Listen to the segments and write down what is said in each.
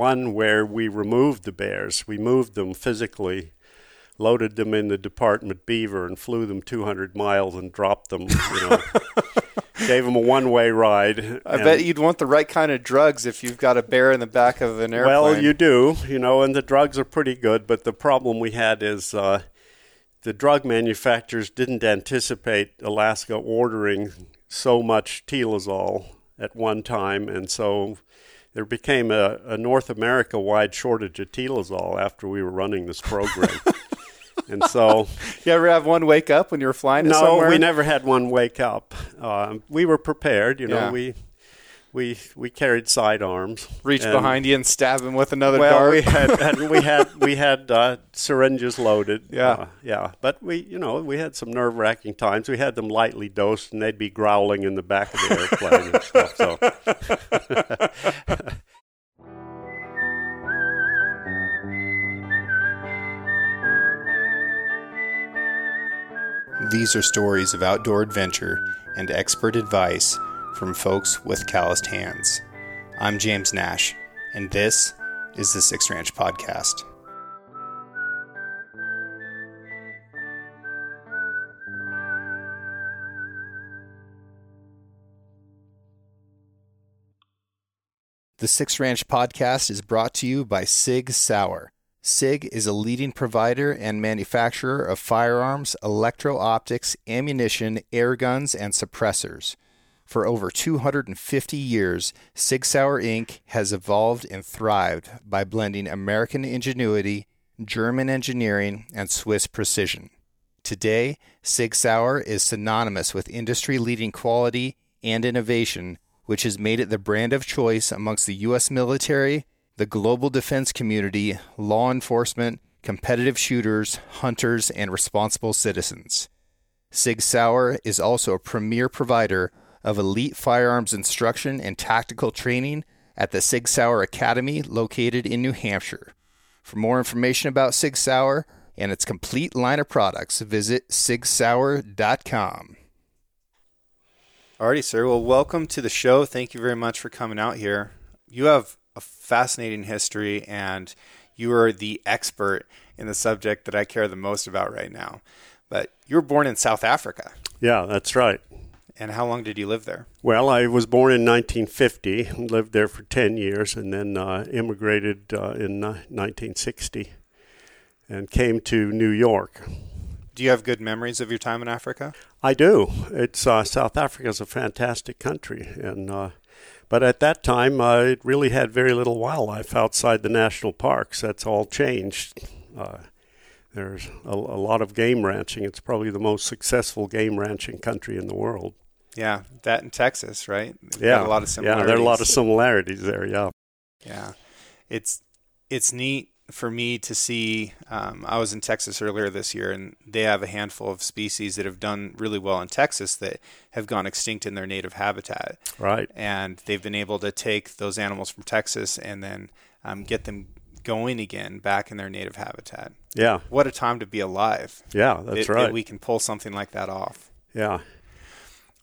one where we removed the bears. We moved them physically, loaded them in the department beaver, and flew them 200 miles and dropped them. You know, gave them a one-way ride. I bet you'd want the right kind of drugs if you've got a bear in the back of an airplane. Well, you do, you know, and the drugs are pretty good. But the problem we had is uh, the drug manufacturers didn't anticipate Alaska ordering so much telazol at one time, and so there became a, a North America wide shortage of telazol after we were running this program. and so, you ever have one wake up when you were flying? No, somewhere? we never had one wake up. Uh, we were prepared, you know. Yeah. We we we carried sidearms. Reach and, behind you and stab him with another well, dart. we had, we had we had uh, syringes loaded. Yeah, uh, yeah. But we, you know, we had some nerve wracking times. We had them lightly dosed, and they'd be growling in the back of the airplane and stuff. So. These are stories of outdoor adventure and expert advice from folks with calloused hands. I'm James Nash, and this is the Six Ranch Podcast. The Six Ranch Podcast is brought to you by Sig Sauer. SIG is a leading provider and manufacturer of firearms, electro optics, ammunition, air guns, and suppressors. For over 250 years, Sig Sauer Inc. has evolved and thrived by blending American ingenuity, German engineering, and Swiss precision. Today, Sig Sauer is synonymous with industry leading quality and innovation, which has made it the brand of choice amongst the U.S. military the global defense community, law enforcement, competitive shooters, hunters, and responsible citizens. Sig Sauer is also a premier provider of elite firearms instruction and tactical training at the Sig Sauer Academy located in New Hampshire. For more information about Sig Sauer and its complete line of products, visit sigsauer.com. Alrighty, sir. Well, welcome to the show. Thank you very much for coming out here. You have a fascinating history, and you are the expert in the subject that I care the most about right now. But you were born in South Africa. Yeah, that's right. And how long did you live there? Well, I was born in 1950, lived there for 10 years, and then uh, immigrated uh, in uh, 1960 and came to New York. Do you have good memories of your time in Africa? I do. It's uh, South Africa is a fantastic country, and uh, but at that time, uh, it really had very little wildlife outside the national parks. That's all changed. Uh, there's a, a, lot of game ranching. It's probably the most successful game ranching country in the world. Yeah, that in Texas, right? yeah, a lot of similarities. Yeah, there are a lot of similarities there. Yeah, yeah, it's it's neat for me to see, um, I was in Texas earlier this year, and they have a handful of species that have done really well in Texas that have gone extinct in their native habitat. Right. And they've been able to take those animals from Texas and then um, get them going again back in their native habitat. Yeah. What a time to be alive. Yeah, that's that, right. That we can pull something like that off. Yeah.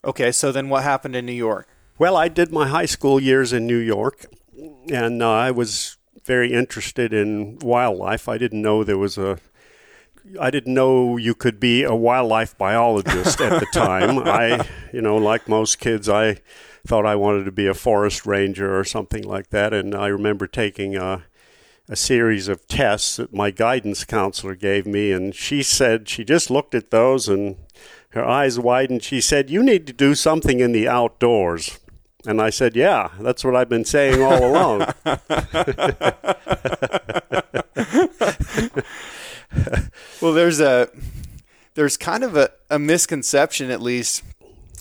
Okay, so then what happened in New York? Well, I did my high school years in New York, and uh, I was very interested in wildlife. I didn't know there was a I didn't know you could be a wildlife biologist at the time. I, you know, like most kids, I thought I wanted to be a forest ranger or something like that. And I remember taking a, a series of tests that my guidance counselor gave me, and she said she just looked at those and her eyes widened. She said, "You need to do something in the outdoors." And I said, Yeah, that's what I've been saying all along. well, there's a there's kind of a, a misconception, at least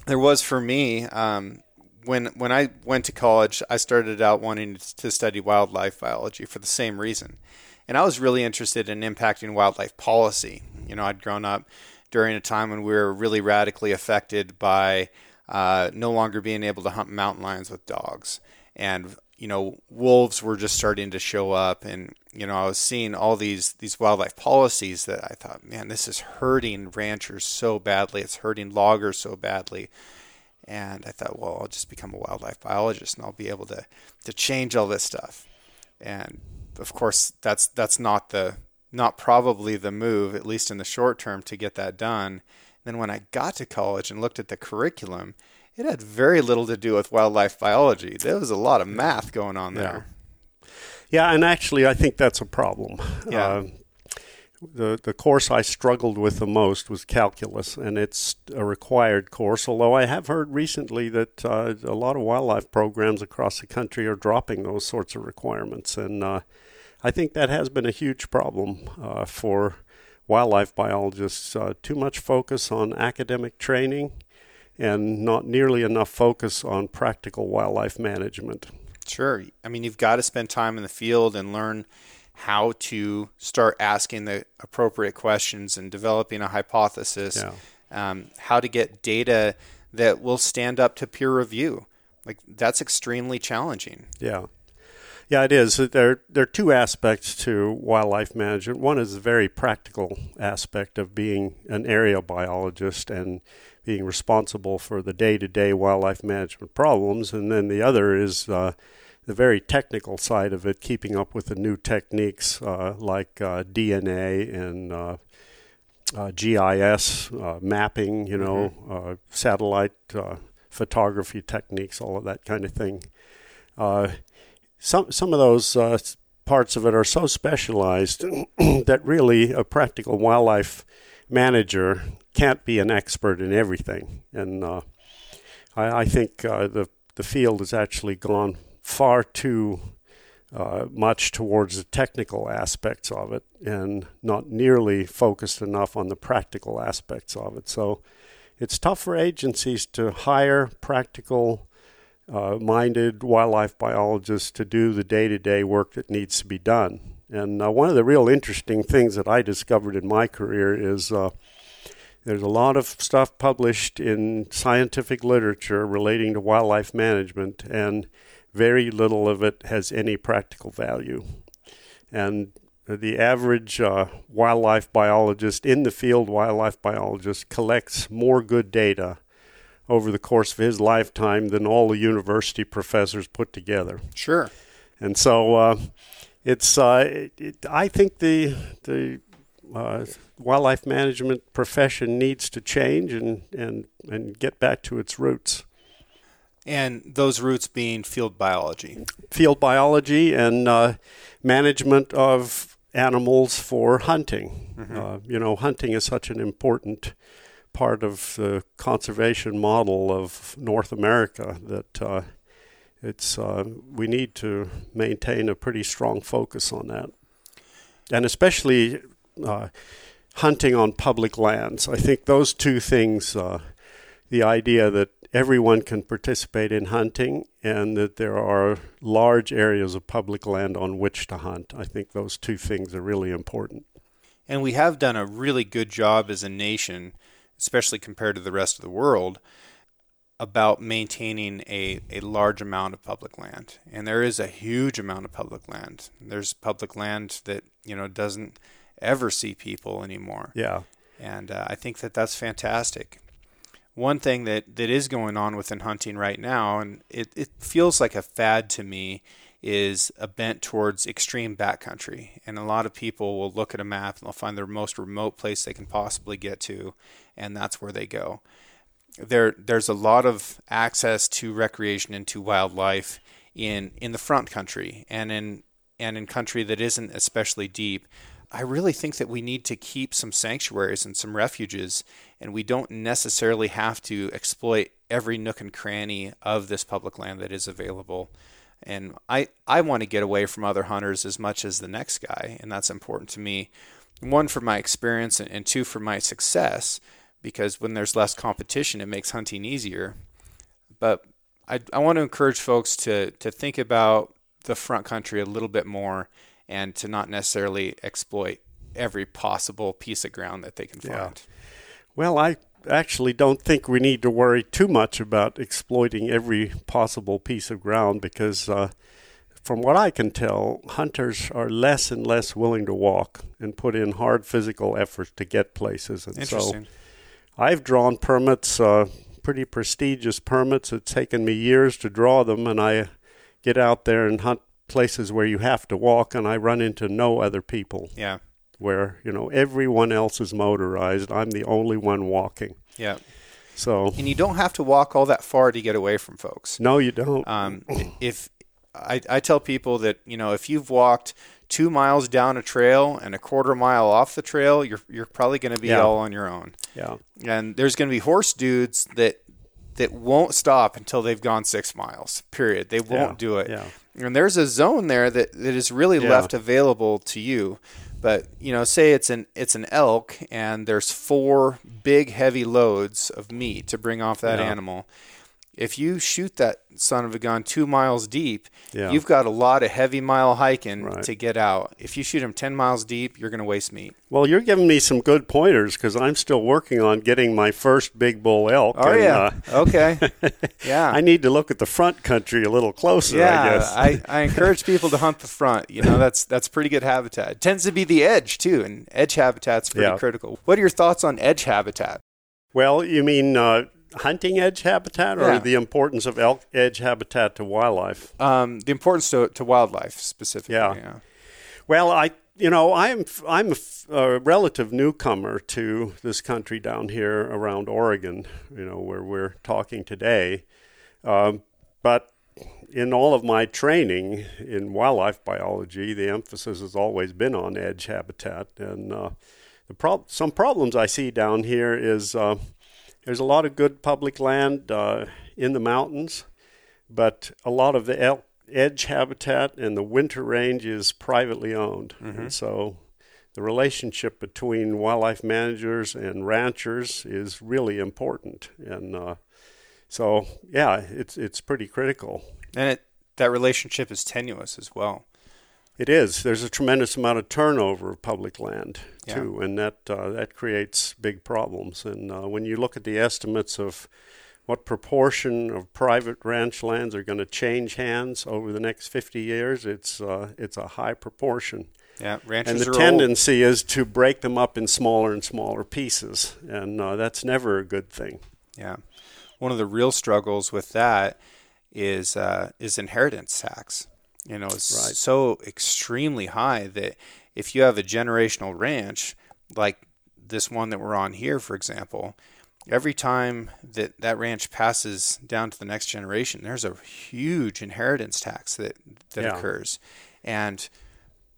there was for me. Um, when when I went to college, I started out wanting to study wildlife biology for the same reason, and I was really interested in impacting wildlife policy. You know, I'd grown up during a time when we were really radically affected by uh, no longer being able to hunt mountain lions with dogs. And you know, wolves were just starting to show up, and you know, I was seeing all these these wildlife policies that I thought, man, this is hurting ranchers so badly. It's hurting loggers so badly. And I thought, well, I'll just become a wildlife biologist, and I'll be able to to change all this stuff. and of course that's that's not the not probably the move, at least in the short term, to get that done. Then when I got to college and looked at the curriculum, it had very little to do with wildlife biology. There was a lot of math going on there. Yeah, yeah and actually, I think that's a problem. Yeah. Uh, the the course I struggled with the most was calculus, and it's a required course. Although I have heard recently that uh, a lot of wildlife programs across the country are dropping those sorts of requirements, and uh, I think that has been a huge problem uh, for wildlife biologists. Uh, too much focus on academic training, and not nearly enough focus on practical wildlife management. Sure, I mean you've got to spend time in the field and learn how to start asking the appropriate questions and developing a hypothesis, yeah. um, how to get data that will stand up to peer review. Like that's extremely challenging. Yeah. Yeah, it is. There, there are two aspects to wildlife management. One is the very practical aspect of being an area biologist and being responsible for the day to day wildlife management problems. And then the other is uh, the very technical side of it, keeping up with the new techniques uh, like uh, DNA and uh, uh GIS uh, mapping, you know, mm-hmm. Uh, satellite photography techniques, all of that kind of thing. Some some of those uh, parts of it are so specialized that really a practical wildlife manager can't be an expert in everything. And uh, I, I, think uh, the the field has actually gone far too uh, much towards the technical aspects of it and not nearly focused enough on the practical aspects of it. So it's tough for agencies to hire practical uh, minded wildlife biologists to do the day to day work that needs to be done. And uh, one of the real interesting things that I discovered in my career is uh, there's a lot of stuff published in scientific literature relating to wildlife management, and very little of it has any practical value. And the average uh, wildlife biologist in the field, wildlife biologist, collects more good data over the course of his lifetime than all the university professors put together. Sure. And so uh, it's, uh, it, I think the, the uh, wildlife management profession needs to change and, and, and get back to its roots and those roots being field biology. Field biology and uh, management of animals for hunting. Mm-hmm. Uh, you know, hunting is such an important part of the conservation model of North America that uh, it's uh, we need to maintain a pretty strong focus on that, and especially uh, hunting on public lands. I think those two things. Uh, the idea that everyone can participate in hunting and that there are large areas of public land on which to hunt. I think those two things are really important. And we have done a really good job as a nation, especially compared to the rest of the world, about maintaining a, a large amount of public land. And there is a huge amount of public land. There's public land that, you know, doesn't ever see people anymore. Yeah. And uh, I think that that's fantastic one thing that, that is going on within hunting right now, and it, it feels like a fad to me, is a bent towards extreme backcountry. And a lot of people will look at a map and they'll find the most remote place they can possibly get to, and that's where they go. There, there's a lot of access to recreation and to wildlife in in the front country and in and in country that isn't especially deep. I really think that we need to keep some sanctuaries and some refuges, and we don't necessarily have to exploit every nook and cranny of this public land that is available. And I, I want to get away from other hunters as much as the next guy, and that's important to me. One, for my experience, and two, for my success, because when there's less competition, it makes hunting easier. But I, I want to encourage folks to, to think about the front country a little bit more and to not necessarily exploit every possible piece of ground that they can find. Yeah. Well, I actually don't think we need to worry too much about exploiting every possible piece of ground because, uh, from what I can tell, hunters are less and less willing to walk and put in hard physical effort to get places. And so I've drawn permits, uh, pretty prestigious permits. It's taken me years to draw them, and I get out there and hunt places where you have to walk, and I run into no other people. Yeah. Where you know everyone else is motorized, I'm the only one walking. Yeah. So And you don't have to walk all that far to get away from folks. no, you don't. Um, if I, I tell people that you know if you've walked two miles down a trail and a quarter mile off the trail, you're you're probably going to be Yeah. all on your own. yeah, And there's going to be horse dudes that that won't stop until they've gone six miles. Period. They won't Yeah. do it. Yeah. And there's a zone there that, that is really left available to you. But you know, say it's an it's an elk, and there's four big heavy loads of meat to bring off that Yeah. animal. If you shoot that son of a gun two miles deep, Yeah. you've got a lot of heavy mile hiking Right. to get out. If you shoot him ten miles deep, you're going to waste meat. Well, you're giving me some good pointers because I'm still working on getting my first big bull elk. Oh and, yeah, uh, okay, yeah. I need to look at the front country a little closer. Yeah, I guess. I, I encourage people to hunt the front. You know, that's that's pretty good habitat. It tends to be the edge too, and edge habitat's pretty Yeah. critical. What are your thoughts on edge habitat? well, you mean uh, hunting edge habitat, or Yeah. the importance of elk edge habitat to wildlife? Um, the importance to, to wildlife specifically. Yeah. yeah. Well, I you know I'm I'm a relative newcomer to this country down here around Oregon. You know where we're talking today, um, but in all of my training in wildlife biology, the emphasis has always been on edge habitat. And uh, the prob- some problems I see down here is uh, there's a lot of good public land uh, in the mountains, but a lot of the elk edge habitat and the winter range is privately owned. And so the relationship between wildlife managers and ranchers is really important. And uh, so, yeah, it's it's pretty critical. And it that relationship is tenuous as well. It is. There's a tremendous amount of turnover of public land Yeah. too, and that uh, that creates big problems. And uh, when you look at the estimates of what proportion of private ranch lands are going to change hands over the next 50 years, it's uh, it's a high proportion. Yeah, ranchers are And the are old. tendency is to break them up in smaller and smaller pieces, and uh, that's never a good thing. Yeah, one of the real struggles with that is uh, is inheritance tax. You know, it's Right. so extremely high that if you have a generational ranch like this one that we're on here, for example, every time that that ranch passes down to the next generation, there's a huge inheritance tax that that Yeah. occurs, and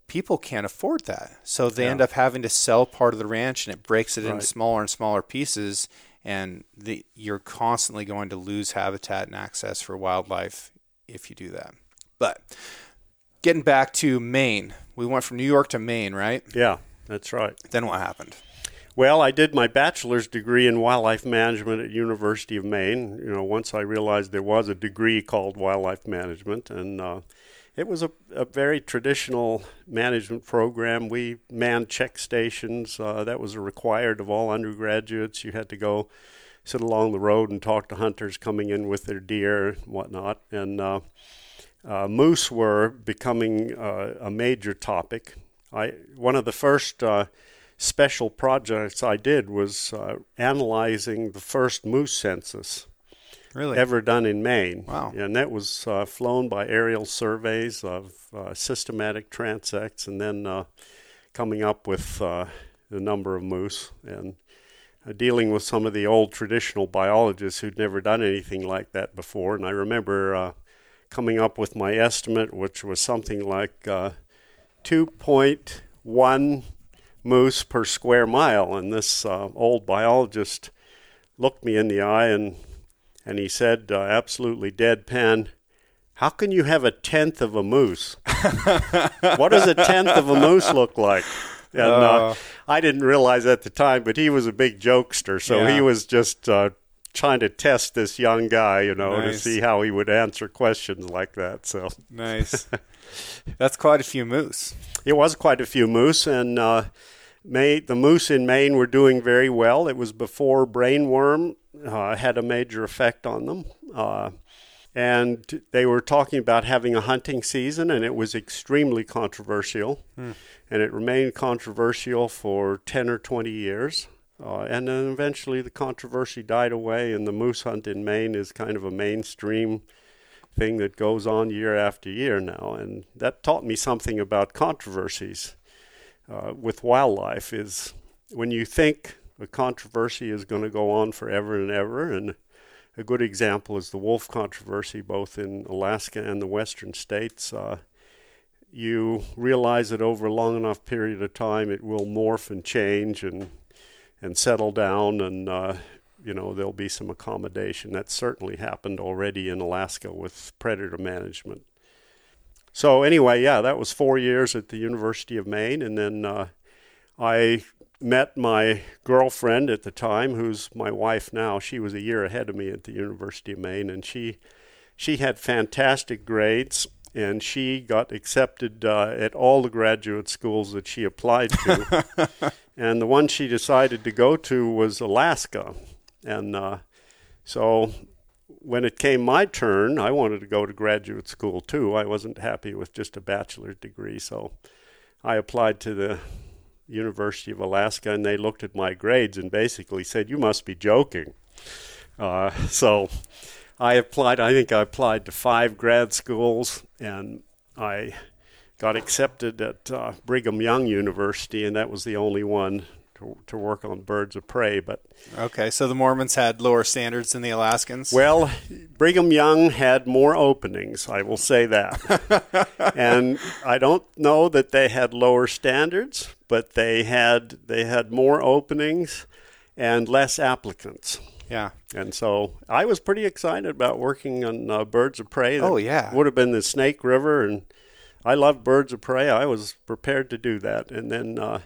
people can't afford that. So they Yeah. end up having to sell part of the ranch, and it breaks it into smaller and smaller pieces. And the, you're constantly going to lose habitat and access for wildlife if you do that. But getting back to Maine, we went from New York to Maine, right? Yeah, that's right. Then what happened? Well, I did my bachelor's degree in wildlife management at University of Maine. You know, once I realized there was a degree called wildlife management, and uh, it was a, a very traditional management program. We manned check stations. Uh, that was required of all undergraduates. You had to go sit along the road and talk to hunters coming in with their deer and whatnot. And uh, uh, moose were becoming uh, a major topic. I one of the first uh, special projects I did was uh, analyzing the first moose census Really? ever done in Maine. Wow. And that was uh, flown by aerial surveys of uh, systematic transects and then uh, coming up with uh, the number of moose and uh, dealing with some of the old traditional biologists who'd never done anything like that before. And I remember uh, coming up with my estimate, which was something like uh, 2.1 moose per square mile. And this uh, old biologist looked me in the eye and and he said, uh, absolutely deadpan, "How can you have a tenth of a moose? what does a tenth of a moose look like?" And uh, Uh. I didn't realize at the time, but he was a big jokester, so Yeah. he was just uh, trying to test this young guy, you know, Nice. to see how he would answer questions like that. So Nice. That's quite a few moose. it was quite a few moose, and uh, May, the moose in Maine were doing very well. It was before brainworm uh, had a major effect on them. Uh, and they were talking about having a hunting season, and it was extremely controversial. And it remained controversial for 10 or 20 years. Uh, and then eventually the controversy died away, and the moose hunt in Maine is kind of a mainstream thing that goes on year after year now, and that taught me something about controversies uh, with wildlife. Is when you think a controversy is going to go on forever and ever, and a good example is the wolf controversy, both in Alaska and the western states. Uh, you realize that over a long enough period of time, it will morph and change and and settle down, and uh, you know there'll be some accommodation. That certainly happened already in Alaska with predator management. So anyway, yeah, that was four years at the University of Maine, and then uh, I met my girlfriend at the time, who's my wife now. She was a year ahead of me at the University of Maine, and she she had fantastic grades and she got accepted uh, at all the graduate schools that she applied to. and the one she decided to go to was Alaska. And uh, so when it came my turn, I wanted to go to graduate school too. I wasn't happy with just a bachelor's degree, so I applied to the University of Alaska, and they looked at my grades and basically said, "You must be joking." Uh, so I applied. I think I applied to five grad schools, and I got accepted at uh, Brigham Young University, and that was the only one to, to work on birds of prey. But okay, so the Mormons had lower standards than the Alaskans. Well, Brigham Young had more openings. I will say that, and I don't know that they had lower standards, but they had they had more openings and less applicants. Yeah. And so I was pretty excited about working on uh, birds of prey. oh yeah. Would have been the Snake River, and I love birds of prey. I was prepared to do that. And then uh,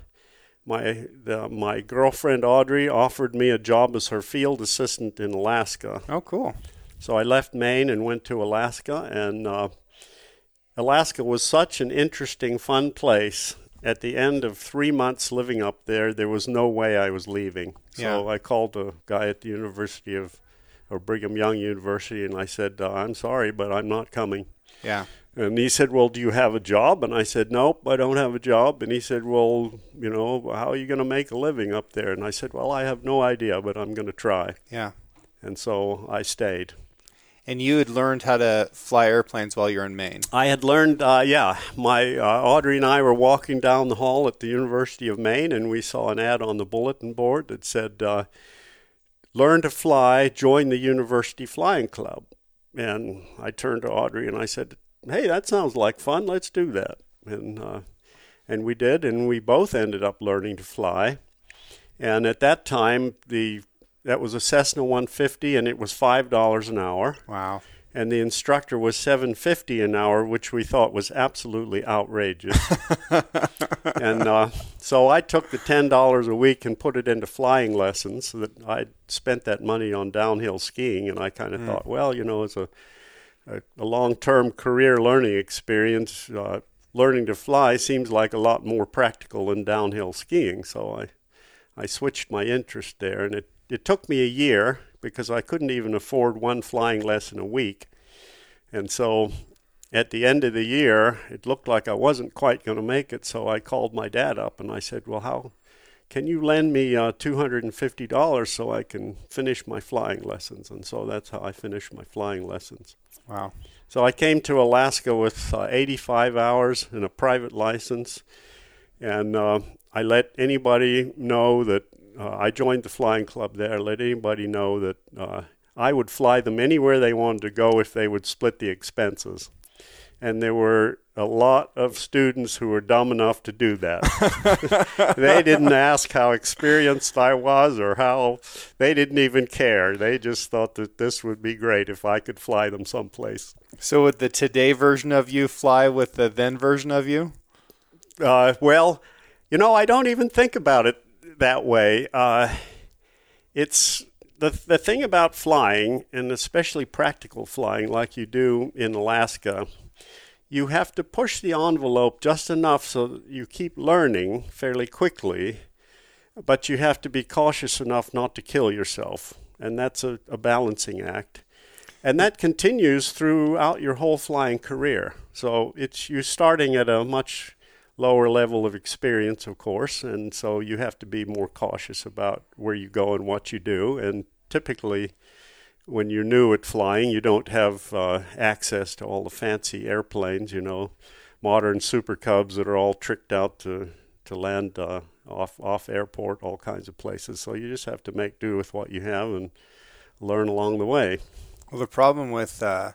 my the, my girlfriend Audrey offered me a job as her field assistant in Alaska. Oh, cool. So I left Maine and went to Alaska, and uh, Alaska was such an interesting, fun place at the end of three months living up there, there was no way I was leaving. So Yeah. I called a guy at the University of, or Brigham Young University, and I said, uh, I'm sorry, but I'm not coming. Yeah. And he said, Well, do you have a job? And I said, Nope, I don't have a job. And he said, Well, you know, how are you going to make a living up there? And I said, Well, I have no idea, but I'm going to try. Yeah. And so I stayed. And you had learned how to fly airplanes while you're in Maine. I had learned, uh, yeah. My uh, Audrey and I were walking down the hall at the University of Maine, and we saw an ad on the bulletin board that said, uh, "Learn to fly, join the University Flying Club." And I turned to Audrey and I said, "Hey, that sounds like fun. Let's do that." And uh, and we did, and we both ended up learning to fly. And at that time, the that was a Cessna 150, and it was five dollars an hour Wow. and the instructor was 750 an hour which we thought was absolutely outrageous and uh, so i took the $10 a week and put it into flying lessons so that i spent that money on downhill skiing and i kind of thought well you know as a, a, a long-term career learning experience uh, learning to fly seems like a lot more practical than downhill skiing so i I switched my interest there, and it, it took me a year because I couldn't even afford one flying lesson a week. And so at the end of the year, it looked like I wasn't quite going to make it, so I called my dad up and I said, Well, how can you lend me uh, $250 so I can finish my flying lessons? And so that's how I finished my flying lessons. Wow. So I came to Alaska with uh, 85 hours and a private license, and uh, I let anybody know that uh, I joined the flying club there. Let anybody know that uh, I would fly them anywhere they wanted to go if they would split the expenses. And there were a lot of students who were dumb enough to do that. they didn't ask how experienced I was or how, they didn't even care. They just thought that this would be great if I could fly them someplace. So would the today version of you fly with the then version of you? Uh, well, you know, I don't even think about it that way. Uh, it's the the thing about flying, and especially practical flying, like you do in Alaska. You have to push the envelope just enough so that you keep learning fairly quickly, but you have to be cautious enough not to kill yourself, and that's a, a balancing act. And that continues throughout your whole flying career. So it's you're starting at a much lower level of experience, of course, and so you have to be more cautious about where you go and what you do. And typically, when you're new at flying, you don't have uh, access to all the fancy airplanes, you know, modern Super Cubs that are all tricked out to to land uh, off off airport, all kinds of places. So you just have to make do with what you have and learn along the way. Well, the problem with uh,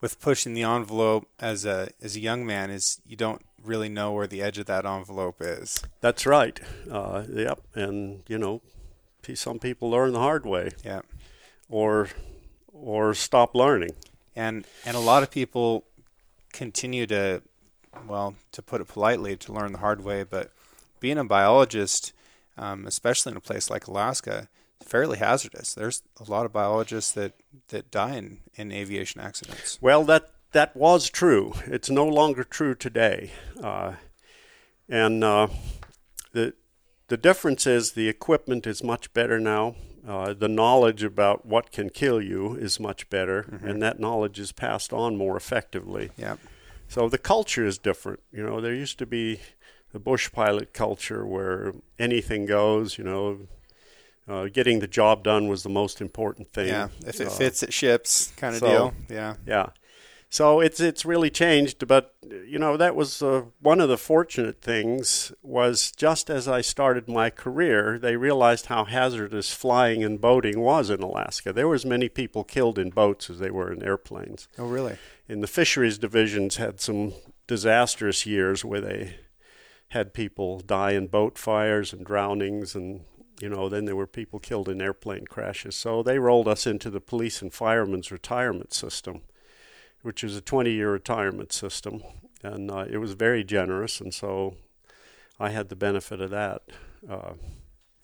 with pushing the envelope as a as a young man is you don't really know where the edge of that envelope is. That's right. Uh, yep, and you know, some people learn the hard way. Yeah. Or or stop learning. And and a lot of people continue to well, to put it politely, to learn the hard way, but being a biologist, um, especially in a place like Alaska, fairly hazardous. There's a lot of biologists that, that die in, in aviation accidents. Well, that that was true. It's no longer true today, uh, and uh, the the difference is the equipment is much better now. Uh, the knowledge about what can kill you is much better, mm-hmm. and that knowledge is passed on more effectively. Yeah. So the culture is different. You know, there used to be the bush pilot culture where anything goes. You know, uh, getting the job done was the most important thing. Yeah, if it uh, fits, it ships, kind of so, deal. Yeah, yeah. So it's it's really changed, but you know that was uh, one of the fortunate things was just as I started my career, they realized how hazardous flying and boating was in Alaska. There was many people killed in boats as they were in airplanes. Oh, really? In the fisheries divisions had some disastrous years where they had people die in boat fires and drownings and you know then there were people killed in airplane crashes so they rolled us into the police and firemen's retirement system which is a 20 year retirement system. And uh, it was very generous, and so I had the benefit of that. Uh,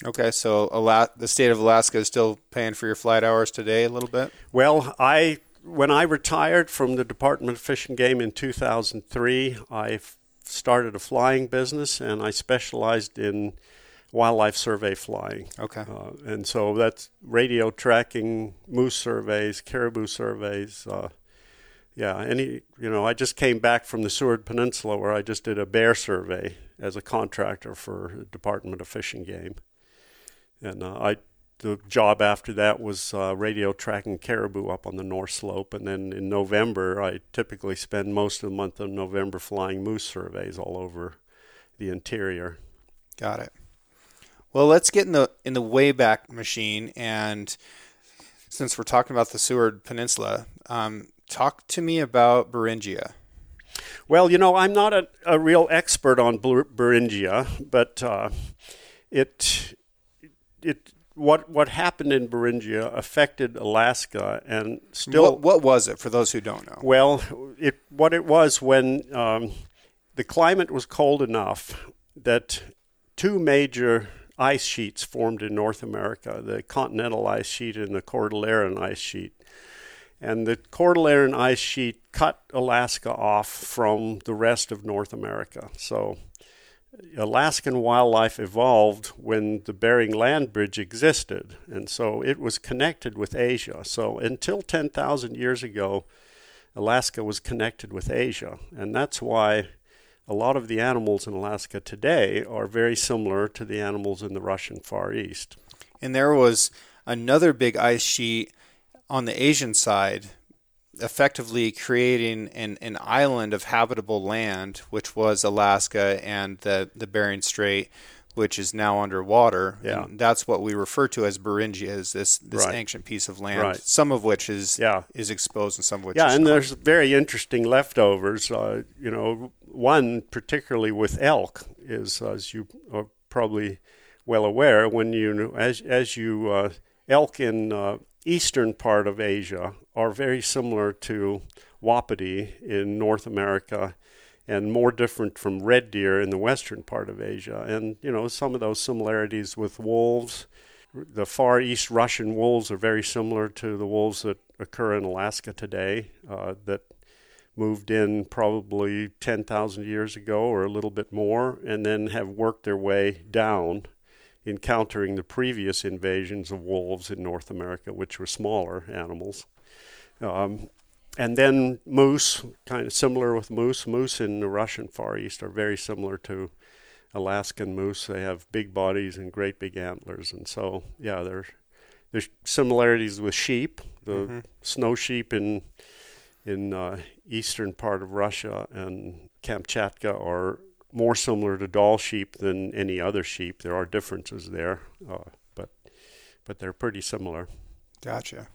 okay, so Ala- the state of Alaska is still paying for your flight hours today a little bit? Well, I when I retired from the Department of Fish and Game in 2003, I f- started a flying business and I specialized in wildlife survey flying. Okay. Uh, and so that's radio tracking, moose surveys, caribou surveys, uh, yeah, any you know, I just came back from the Seward Peninsula where I just did a bear survey as a contractor for Department of Fish and Game, and uh, I the job after that was uh, radio tracking caribou up on the North Slope, and then in November I typically spend most of the month of November flying moose surveys all over the interior. Got it. Well, let's get in the in the Wayback Machine, and since we're talking about the Seward Peninsula, um, talk to me about Beringia. Well, you know, I'm not a, a real expert on Beringia, but uh, it it what what happened in Beringia affected Alaska and still. What, what, was it for those who don't know? Well, it what it was when um, the climate was cold enough that two major ice sheets formed in North America: the continental ice sheet and the Cordilleran ice sheet. And the Cordilleran ice sheet cut Alaska off from the rest of North America. So Alaskan wildlife evolved when the Bering Land Bridge existed, and so it was connected with Asia. So until 10,000 years ago, Alaska was connected with Asia, and that's why a lot of the animals in Alaska today are very similar to the animals in the Russian Far East. And there was another big ice sheet on the Asian side, effectively creating an, an island of habitable land, which was Alaska and the, the Bering Strait, which is now underwater. Yeah. And that's what we refer to as Beringia, is this, this right. ancient piece of land, right. some of which is yeah. is exposed and some of which yeah, and not. there's very interesting leftovers. Uh, you know, one particularly with elk is, as you are probably well aware, when you as as you uh, elk in uh, eastern part of Asia are very similar to wapiti in North America and more different from red deer in the western part of Asia. And, you know, some of those similarities with wolves. The Far East Russian wolves are very similar to the wolves that occur in Alaska today, uh, that moved in probably 10,000 years ago or a little bit more, and then have worked their way down encountering the previous invasions of wolves in North America, which were smaller animals. Um, and then moose, kind of similar with moose. Moose in the Russian Far East are very similar to Alaskan moose. They have big bodies and great big antlers, and so yeah, they're there's similarities with sheep. The mm-hmm. snow sheep in in uh, eastern part of Russia and Kamchatka are more similar to Dall sheep than any other sheep. There are differences there, uh, but but they're pretty similar. Gotcha.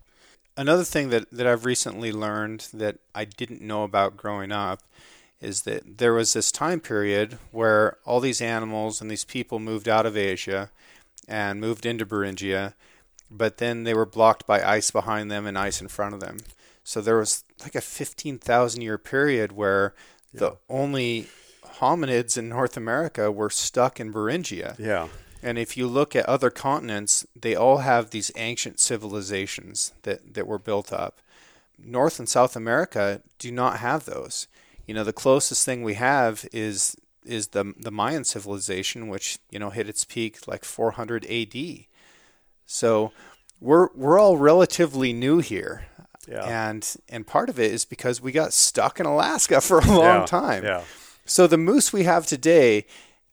Another thing that, that I've recently learned that I didn't know about growing up is that there was this time period where all these animals and these people moved out of Asia and moved into Beringia, but then they were blocked by ice behind them and ice in front of them. So there was like a 15,000 year period where yeah. the only hominids in North America were stuck in Beringia. Yeah. And if you look at other continents, they all have these ancient civilizations that, that were built up. North and South America do not have those. You know, the closest thing we have is is the the Mayan civilization, which you know hit its peak like 400 A.D. So we're we're all relatively new here, yeah. and and part of it is because we got stuck in Alaska for a long yeah. time. Yeah. So the moose we have today,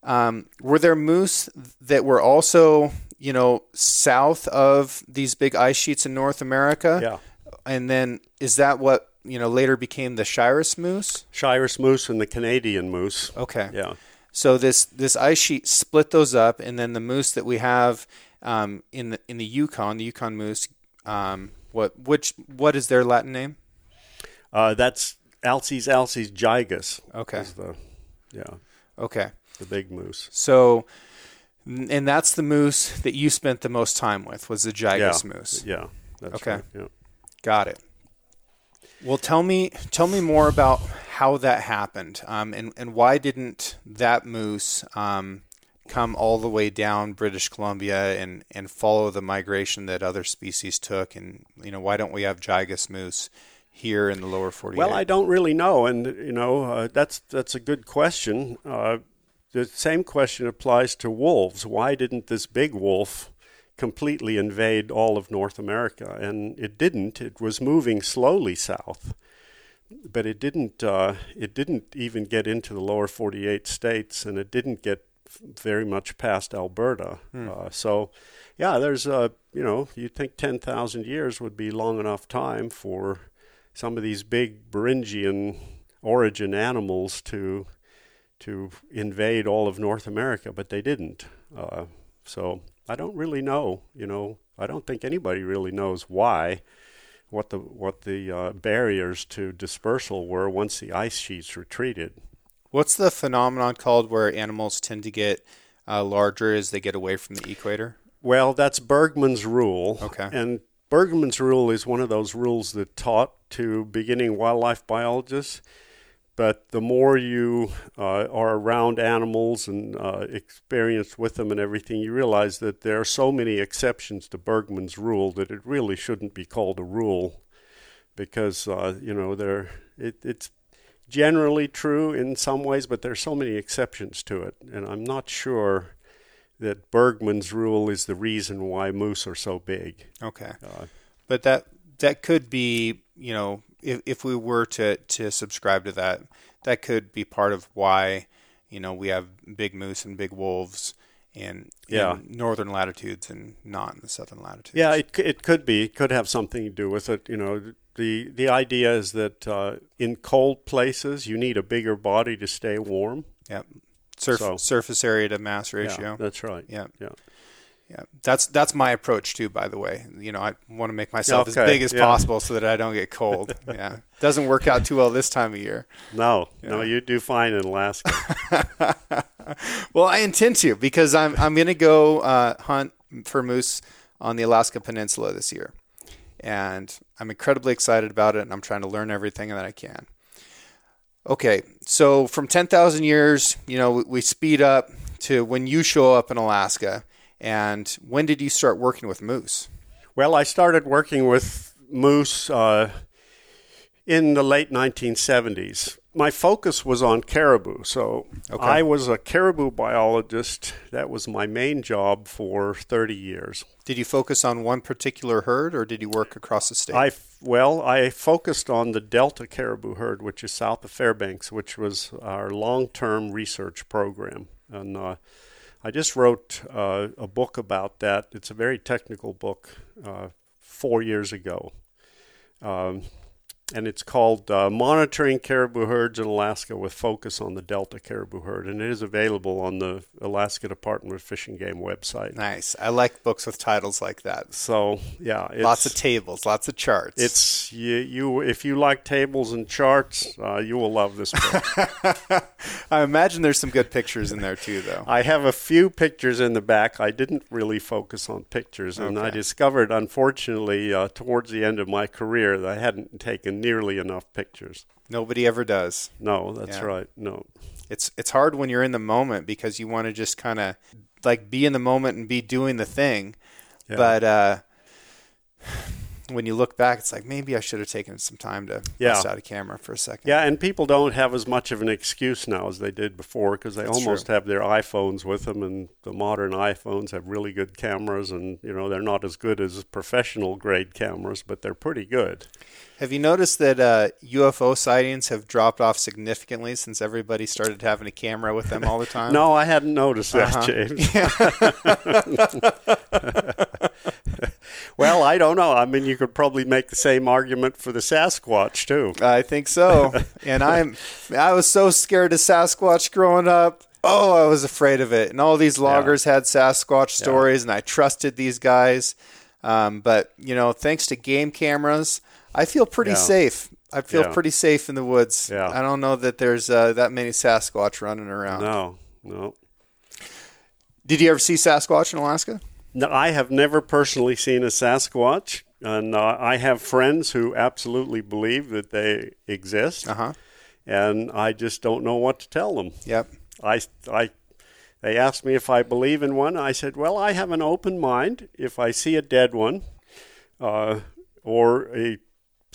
um, were there moose that were also you know south of these big ice sheets in North America? Yeah. And then is that what you know later became the Shiras moose? Shiras moose and the Canadian moose. Okay. Yeah. So this this ice sheet split those up, and then the moose that we have um, in the in the Yukon, the Yukon moose. Um, what which what is their Latin name? Uh, that's Alces alces gigas. Okay. The, yeah. Okay. The big moose. So, and that's the moose that you spent the most time with was the gigas yeah. moose. Yeah. okay. Right. Yeah. Got it. Well, tell me tell me more about how that happened, um, and and why didn't that moose um, come all the way down British Columbia and and follow the migration that other species took, and you know why don't we have gigas moose here in the lower 48? Well, I don't really know, and you know uh, that's that's a good question. Uh, the same question applies to wolves. Why didn't this big wolf completely invade all of North America, and it didn't. It was moving slowly south, but it didn't. Uh, it didn't even get into the lower 48 states, and it didn't get very much past Alberta. Hmm. Uh, so, yeah, there's a you know you'd think 10,000 years would be long enough time for some of these big Beringian origin animals to to invade all of North America, but they didn't. Uh, so I don't really know. You know, I don't think anybody really knows why, what the what the uh, barriers to dispersal were once the ice sheets retreated. What's the phenomenon called where animals tend to get uh, larger as they get away from the equator? Well, that's Bergmann's rule. Okay. And Bergmann's rule is one of those rules that taught to beginning wildlife biologists but the more you uh, are around animals and uh, experienced with them and everything, you realize that there are so many exceptions to Bergmann's rule that it really shouldn't be called a rule, because uh, you know there it, it's generally true in some ways, but there are so many exceptions to it, and I'm not sure that Bergmann's rule is the reason why moose are so big. Okay, uh, but that that could be you know if, if we were to, to subscribe to that, that could be part of why, you know, we have big moose and big wolves in, yeah. in northern latitudes and not in the southern latitudes. Yeah, it, it could be. It could have something to do with it. You know, the, the idea is that uh, in cold places, you need a bigger body to stay warm. Yep. Surf, so, surface area to mass ratio. Yeah, that's right. Yeah. Yeah. Yeah, that's that's my approach too. By the way, you know, I want to make myself okay. as big as yeah. possible so that I don't get cold. yeah, doesn't work out too well this time of year. No, yeah. no, you do fine in Alaska. well, I intend to because I'm I'm going to go uh, hunt for moose on the Alaska Peninsula this year, and I'm incredibly excited about it, and I'm trying to learn everything that I can. Okay, so from 10,000 years, you know, we, speed up to when you show up in Alaska and when did you start working with moose? Well, I started working with moose uh, in the late 1970s. My focus was on caribou, so okay. I was a caribou biologist. That was my main job for 30 years. Did you focus on one particular herd, or did you work across the state? I well, I focused on the Delta caribou herd, which is south of Fairbanks, which was our long-term research program, and uh, I just wrote uh, a book about that. It's a very technical book uh, four years ago. Um, and it's called uh, Monitoring Caribou Herds in Alaska with Focus on the Delta Caribou Herd, and it is available on the Alaska Department of Fish and Game website. Nice. I like books with titles like that. So yeah, lots of tables, lots of charts. It's you, you if you like tables and charts, uh, you will love this book. I imagine there's some good pictures in there too, though. I have a few pictures in the back. I didn't really focus on pictures, and I discovered, unfortunately, uh, towards the end of my career, that I hadn't taken nearly enough pictures. Nobody ever does. No, that's Yeah. right. No. It's it's hard when you're in the moment because you want to just kind of like be in the moment and be doing the thing, Yeah. but uh, when you look back, it's like maybe I should have taken some time to Yeah. bust out a camera for a second. Yeah, and people don't have as much of an excuse now as they did before because they That's almost true. have their iPhones with them, and the modern iPhones have really good cameras, and you know they're not as good as professional grade cameras, but they're pretty good. Have you noticed that uh, UFO sightings have dropped off significantly since everybody started having a camera with them all the time? No, I hadn't noticed that, Uh-huh. James. well, I don't know. I mean, you could probably make the same argument for the Sasquatch too. I think so. and I'm I was so scared of Sasquatch growing up. Oh, I was afraid of it. And all these loggers had Sasquatch stories, and I trusted these guys. Um, but you know, thanks to game cameras, I feel pretty Yeah. safe. I feel Yeah. pretty safe in the woods. Yeah. I don't know that there's uh, that many Sasquatch running around. No, no. Did you ever see Sasquatch in Alaska? No, I have never personally seen a Sasquatch, and uh, I have friends who absolutely believe that they exist, Uh huh. and I just don't know what to tell them. Yep. I, I, they asked me if I believe in one. I said, well, I have an open mind. If I see a dead one, uh, or a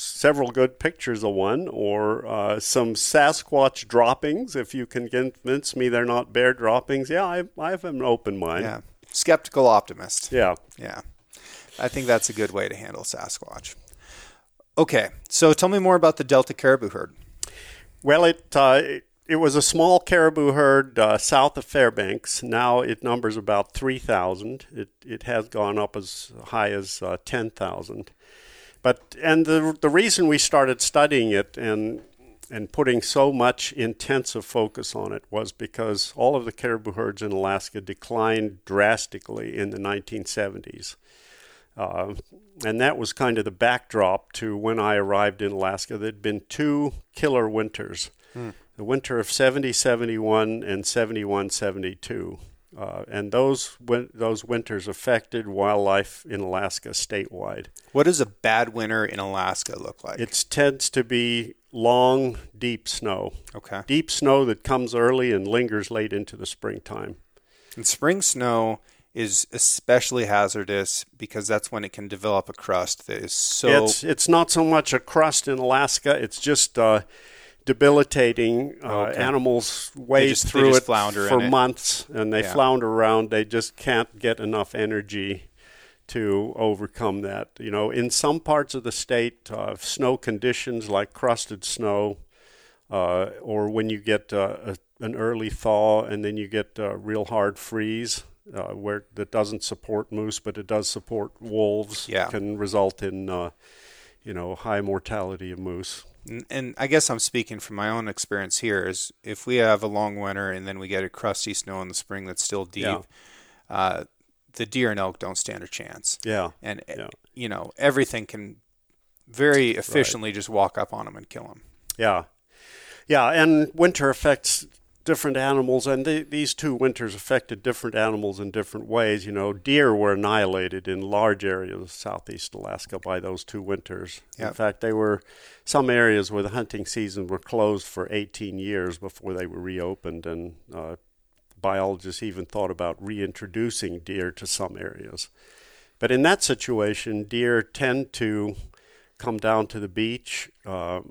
several good pictures of one, or uh, some Sasquatch droppings, if you can convince me they're not bear droppings, yeah, I, I have an open mind. Yeah. Skeptical optimist. Yeah. Yeah. I think that's a good way to handle Sasquatch. Okay, so tell me more about the Delta caribou herd. Well, it uh, it, it was a small caribou herd uh, south of Fairbanks. Now it numbers about three thousand. It it has gone up as high as uh, ten thousand. But and the the reason we started studying it and and putting so much intensive focus on it was because all of the caribou herds in Alaska declined drastically in the 1970s. Uh, and that was kind of the backdrop to when I arrived in Alaska. There'd been two killer winters the winter of 70 71 and 71 72. Uh, and those win- those winters affected wildlife in Alaska statewide. What does a bad winter in Alaska look like? It tends to be long, deep snow. okay. Deep snow that comes early and lingers late into the springtime. And spring snow is especially hazardous because that's when it can develop a crust that is so it's it's not so much a crust in Alaska. It's just uh, debilitating. Uh, Okay. Animals wade just- through it for it. months, and they Yeah. flounder around. They just can't get enough energy to overcome that. You know, in some parts of the state, uh, snow conditions like crusted snow, uh, or when you get uh, a, an early thaw and then you get a real hard freeze. Uh, where that doesn't support moose, but it does support wolves, Yeah. can result in uh, you know, high mortality of moose. And, I guess I'm speaking from my own experience here is if we have a long winter and then we get a crusty snow in the spring that's still deep, Yeah. uh, the deer and elk don't stand a chance. Yeah. And eh, Yeah. you know everything can very efficiently just walk up on them and kill them. Yeah. Yeah, and winter affects different animals, and the, these two winters affected different animals in different ways. You know, deer were annihilated in large areas of southeast Alaska by those two winters. In fact, they were some areas where the hunting season were closed for 18 years before they were reopened, and uh, biologists even thought about reintroducing deer to some areas. But in that situation, deer tend to come down to the beach. Uh,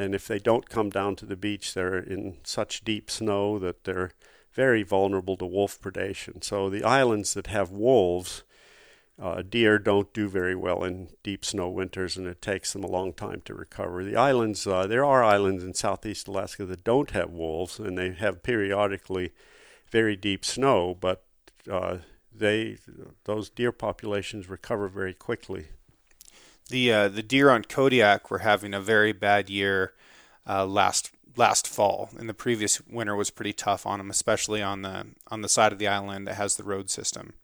and if they don't come down to the beach, they're in such deep snow that they're very vulnerable to wolf predation. So the islands that have wolves, uh, deer don't do very well in deep snow winters, and it takes them a long time to recover. The islands, uh, there are islands in southeast Alaska that don't have wolves, and they have periodically very deep snow, but uh, they those deer populations recover very quickly. The uh, the deer on Kodiak were having a very bad year uh, last last fall, and the previous winter was pretty tough on them, especially on the on the side of the island that has the road system.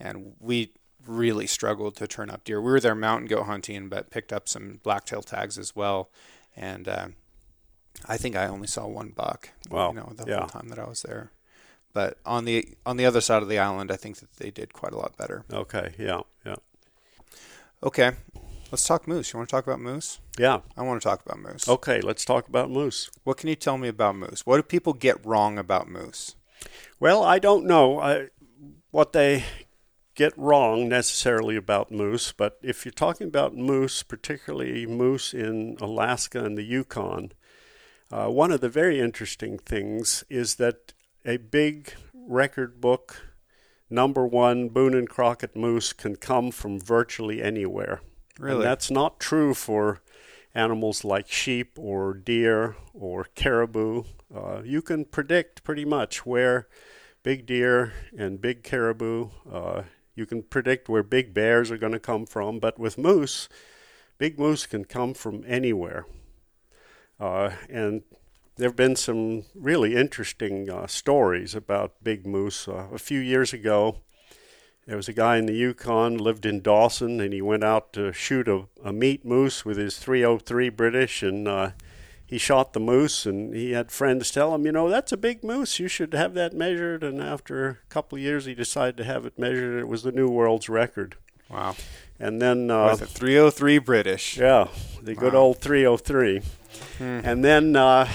And we really struggled to turn up deer. We were there mountain goat hunting, but picked up some blacktail tags as well. And uh, I think I only saw one buck. Wow. You know, the Yeah. whole time that I was there. But on the on the other side of the island, I think that they did quite a lot better. Okay, yeah, yeah, Okay, let's talk moose. You want to talk about moose? yeah. I want to talk about moose. Okay, let's talk about moose. What can you tell me about moose? What do people get wrong about moose? Well, I don't know I, what they get wrong necessarily about moose, but if you're talking about moose, particularly moose in Alaska and the Yukon, uh, one of the very interesting things is that a big record book number one Boone and Crockett moose can come from virtually anywhere. Really? And that's not true for animals like sheep or deer or caribou. Uh, you can predict pretty much where big deer and big caribou, uh, you can predict where big bears are going to come from, but with moose, big moose can come from anywhere. Uh, and there have been some really interesting uh, stories about big moose. Uh, a few years ago, there was a guy in the Yukon, lived in Dawson, and he went out to shoot a, a meat moose with his 303 British, and uh, he shot the moose, and he had friends tell him, you know, that's a big moose. You should have that measured. And after a couple of years, he decided to have it measured. It was the new world's record. Wow. And then, uh, With a 303 British. yeah, the good Wow. old 303. And then uh,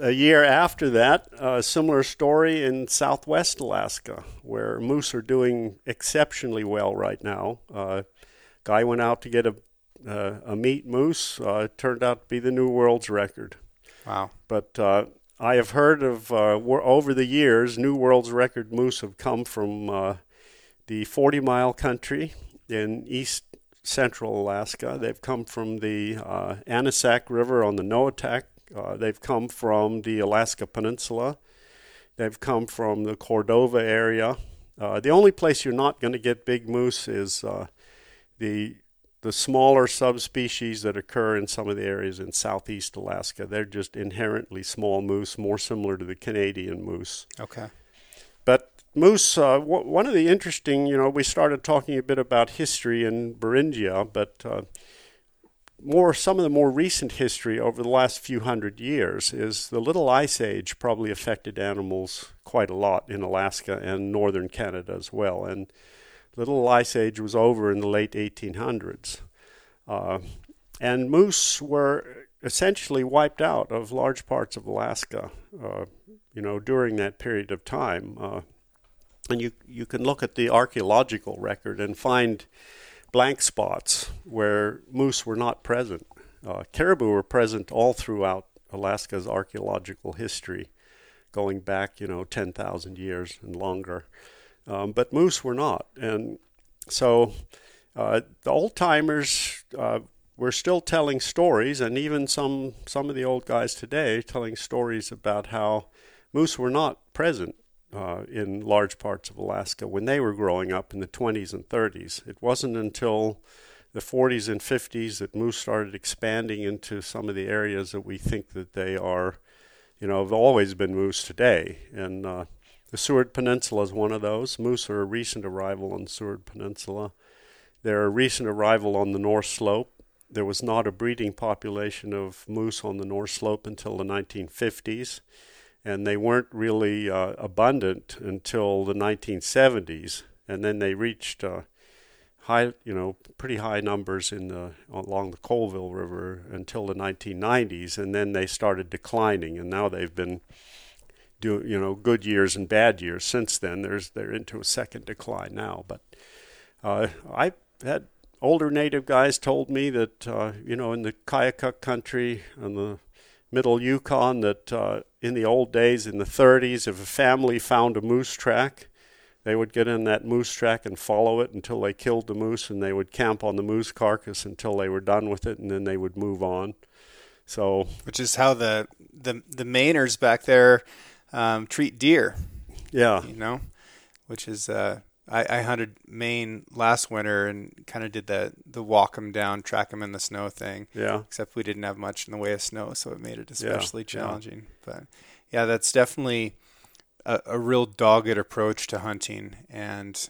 a year after that, a similar story in southwest Alaska, where moose are doing exceptionally well right now. Uh, guy went out to get a uh, a meat moose. Uh, it turned out to be the new world's record. Wow. But uh, I have heard of uh, over the years, new world's record moose have come from uh, the 40 mile country in east central Alaska. They've come from the uh, Anisak River on the Noatak. Uh, they've come from the Alaska Peninsula. They've come from the Cordova area. Uh, the only place you're not going to get big moose is uh, the the smaller subspecies that occur in some of the areas in southeast Alaska. They're just inherently small moose, more similar to the Canadian moose. Okay. But moose, uh, w- one of the interesting, you know, we started talking a bit about history in Beringia, but uh, more some of the more recent history over the last few hundred years is the Little Ice Age probably affected animals quite a lot in Alaska and northern Canada as well. And the Little Ice Age was over in the late 1800s. Uh, and moose were essentially wiped out of large parts of Alaska, uh, you know, during that period of time. Uh, and you you can look at the archaeological record and find blank spots where moose were not present. Uh, caribou were present all throughout Alaska's archaeological history, going back, you know, 10,000 years and longer. Um, but moose were not. And so uh, the old timers uh, were still telling stories, and even some, some of the old guys today telling stories about how moose were not present uh, in large parts of Alaska when they were growing up in the 20s and 30s. It wasn't until the 40s and 50s that moose started expanding into some of the areas that we think that they are, you know, have always been moose today. And uh, the Seward Peninsula is one of those. Moose are a recent arrival on the Seward Peninsula. They're a recent arrival on the North Slope. There was not a breeding population of moose on the North Slope until the 1950s and they weren't really uh, abundant until the 1970s, and then they reached uh, high, you know, pretty high numbers in the along the Colville River until the 1990s, and then they started declining, and now they've been do you know good years and bad years since then. There's they're into a second decline now, but uh, I had older native guys told me that uh, you know in the Koyukuk country and the middle Yukon that uh, in the old days, in the 30s, if a family found a moose track, they would get in that moose track and follow it until they killed the moose, and they would camp on the moose carcass until they were done with it, and then they would move on. So, Which is how the the the Mainers back there um, treat deer. yeah, You know, which is uh, I, I hunted Maine last winter and kind of did the the walk them down, track them in the snow thing. Yeah. Except we didn't have much in the way of snow, so it made it especially yeah. challenging. But yeah, that's definitely a, a real dogged approach to hunting, and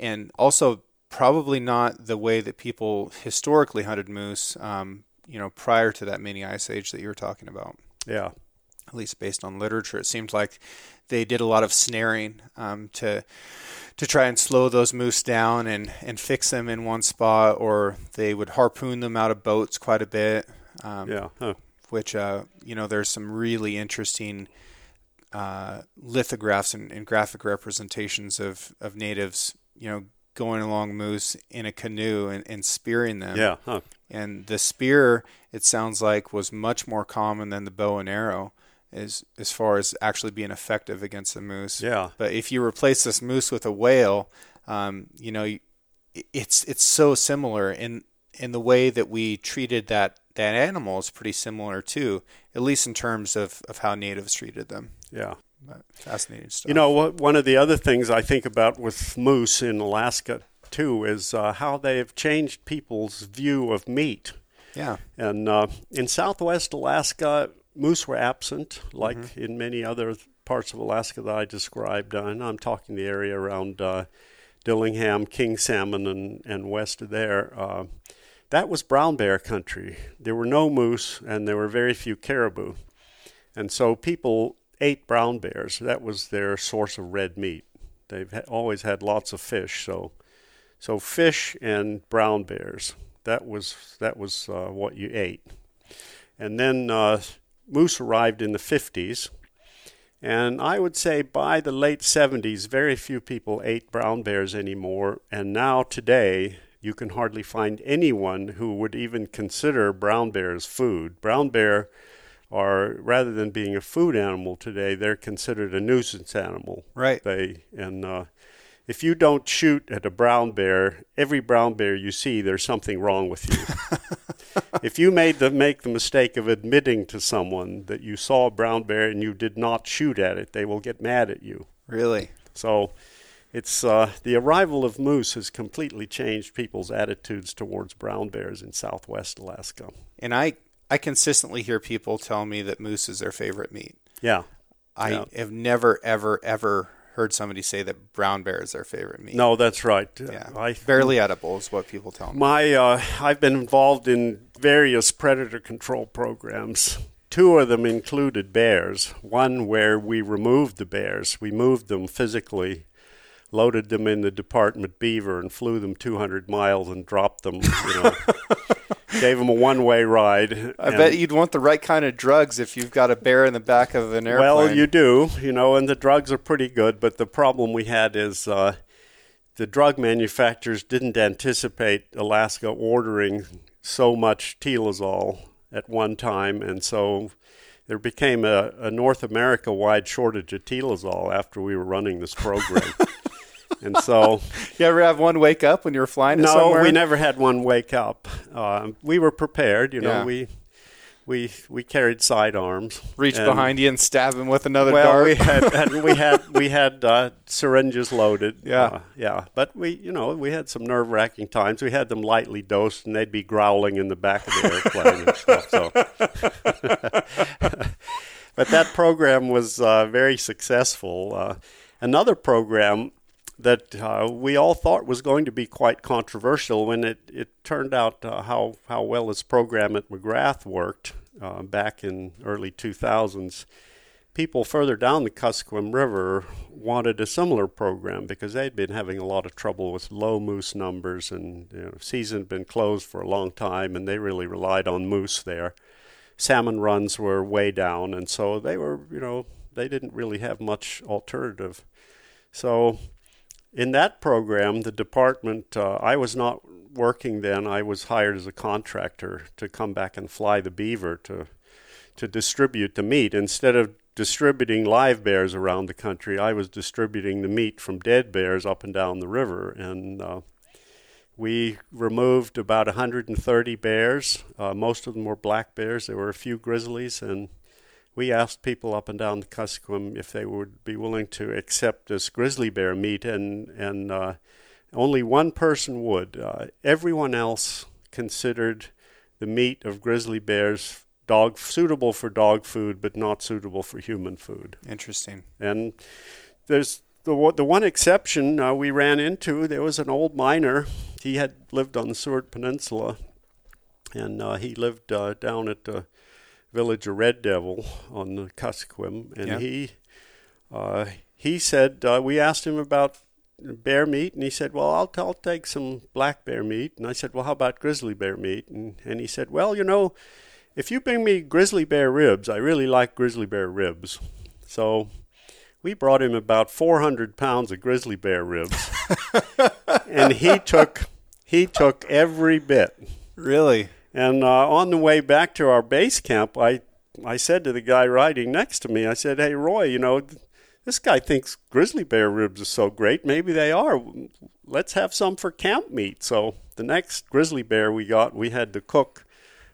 and also probably not the way that people historically hunted moose. Um, you know, prior to that mini ice age that you were talking about. Yeah. At least based on literature, it seemed like they did a lot of snaring um, to to try and slow those moose down and, and fix them in one spot, or they would harpoon them out of boats quite a bit. Um, yeah. Huh. Which uh, you know, there's some really interesting uh, lithographs and, and, graphic representations of, of natives, you know, going along moose in a canoe and, and spearing them. Yeah. Huh. And the spear, it sounds like, was much more common than the bow and arrow as as far as actually being effective against the moose. Yeah. But if you replace this moose with a whale, um, you know, it's it's so similar in in the way that we treated that that animal is pretty similar too, at least in terms of, of how natives treated them. Yeah. But fascinating stuff. You know, one of the other things I think about with moose in Alaska too is uh, how they've changed people's view of meat. Yeah. And uh, in Southwest Alaska, moose were absent, like mm-hmm. in many other parts of Alaska that I described. Uh, and I'm talking the area around uh, Dillingham, King Salmon, and, and west of there. Uh, that was brown bear country. There were no moose, and there were very few caribou. And so people ate brown bears. That was their source of red meat. They've ha- always had lots of fish, so so fish and brown bears. That was that was uh, what you ate. And then uh, moose arrived in the 50s, and I would say by the late 70s, very few people ate brown bears anymore. And now today, you can hardly find anyone who would even consider brown bears food. Brown bear are rather than being a food animal today, they're considered a nuisance animal. Right. They and uh, if you don't shoot at a brown bear, every brown bear you see, there's something wrong with you. if you made the make the mistake of admitting to someone that you saw a brown bear and you did not shoot at it, they will get mad at you. Really. So. It's uh, the arrival of moose has completely changed people's attitudes towards brown bears in Southwest Alaska. And I I consistently hear people tell me that moose is their favorite meat. Yeah. I yeah. have never, ever, ever heard somebody say that brown bear is their favorite meat. No, that's right. Yeah. I, Barely edible is what people tell me. My, uh, I've been involved in various predator control programs. Two of them included bears. One where we removed the bears, we moved them physically loaded them in the department beaver and flew them 200 miles and dropped them. You know, gave them a one-way ride. I bet you'd want the right kind of drugs if you've got a bear in the back of an airplane. Well, you do, you know, and the drugs are pretty good. But the problem we had is uh, the drug manufacturers didn't anticipate Alaska ordering so much Telazol at one time, and so there became a, a North America-wide shortage of Telazol after we were running this program. and so you ever have one wake up when you were flying no somewhere? we never had one wake up. Uh, we were prepared you know yeah. we we we carried sidearms reach and, behind you and stab him with another well, dart? we had, had we had we had uh, syringes loaded. Yeah. Uh, yeah. But we you know we had some nerve-wracking times. We had them lightly dosed and they'd be growling in the back of the airplane and stuff so. But that program was uh, very successful. Uh, another program that uh, we all thought was going to be quite controversial when it, it turned out uh, how, how well this program at McGrath worked uh, back in early 2000s. People further down the Kuskokwim River wanted a similar program because they'd been having a lot of trouble with low moose numbers and you know, season had been closed for a long time and they really relied on moose there. Salmon runs were way down and so they were, you know, they didn't really have much alternative. So in that program, the department, uh, I was not working then. I was hired as a contractor to come back and fly the beaver to to distribute the meat. Instead of distributing live bears around the country, I was distributing the meat from dead bears up and down the river. And uh, we removed about 130 bears. Uh, most of them were black bears. There were a few grizzlies, and we asked people up and down the Kuskokwim if they would be willing to accept this grizzly bear meat, and and uh, only one person would. Uh, everyone else considered the meat of grizzly bears dog suitable for dog food, but not suitable for human food. Interesting. And there's the the one exception uh, we ran into. There was an old miner. He had lived on the Seward Peninsula, and uh, he lived uh, down at the village of Red Devil on the Kuskokwim, and Yeah. he uh, he said uh, we asked him about bear meat, and he said, "Well, I'll I'll take some black bear meat." And I said, "Well, how about grizzly bear meat?" And and he said, "Well, you know, if you bring me grizzly bear ribs, I really like grizzly bear ribs." So we brought him about 400 pounds of grizzly bear ribs, and he took he took every bit. Really? And uh, on the way back to our base camp, I I said to the guy riding next to me, I said, "Hey, Roy, you know, this guy thinks grizzly bear ribs are so great. Maybe they are. Let's have some for camp meat." So the next grizzly bear we got, we had to cook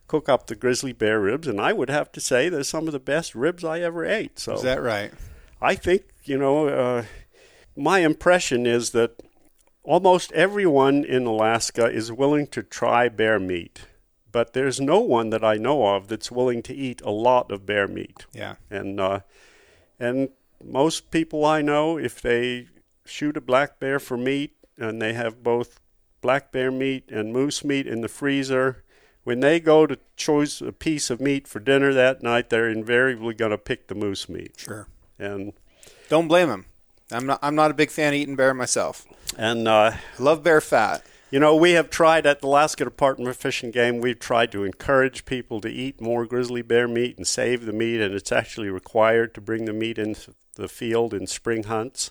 cook up the grizzly bear ribs, and I would have to say they're some of the best ribs I ever ate. So Is that right? I think, you know, uh, my impression is that almost everyone in Alaska is willing to try bear meat, but there's no one that I know of that's willing to eat a lot of bear meat. Yeah. And uh, and most people I know, if they shoot a black bear for meat and they have both black bear meat and moose meat in the freezer, when they go to choose a piece of meat for dinner that night, they're invariably going to pick the moose meat. Sure. And Don't blame them. I'm not. I'm not a big fan of eating bear myself. and uh, I love bear fat. You know, we have tried at the Alaska Department of Fish and Game. We've tried to encourage people to eat more grizzly bear meat and save the meat, and it's actually required to bring the meat into the field in spring hunts.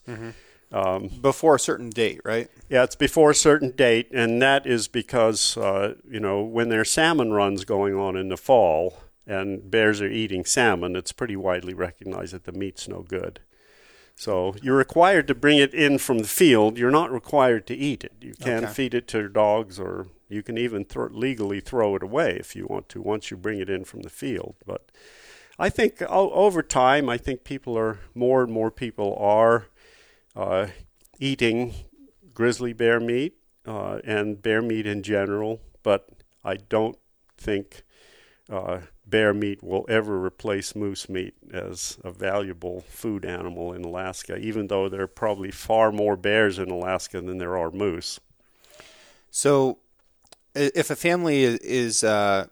Um, Before a certain date, right? yeah, it's before a certain date, and that is because uh, you know when there's salmon runs going on in the fall and bears are eating salmon, it's pretty widely recognized that the meat's no good. So you're required to bring it in from the field. You're not required to eat it. You can Okay. feed it to dogs, or you can even legally throw it away if you want to once you bring it in from the field. But I think o- over time, I think people are more and more people are uh, eating grizzly bear meat uh, and bear meat in general, but I don't think uh, bear meat will ever replace moose meat as a valuable food animal in Alaska, even though there are probably far more bears in Alaska than there are moose. So, if a family is is, uh,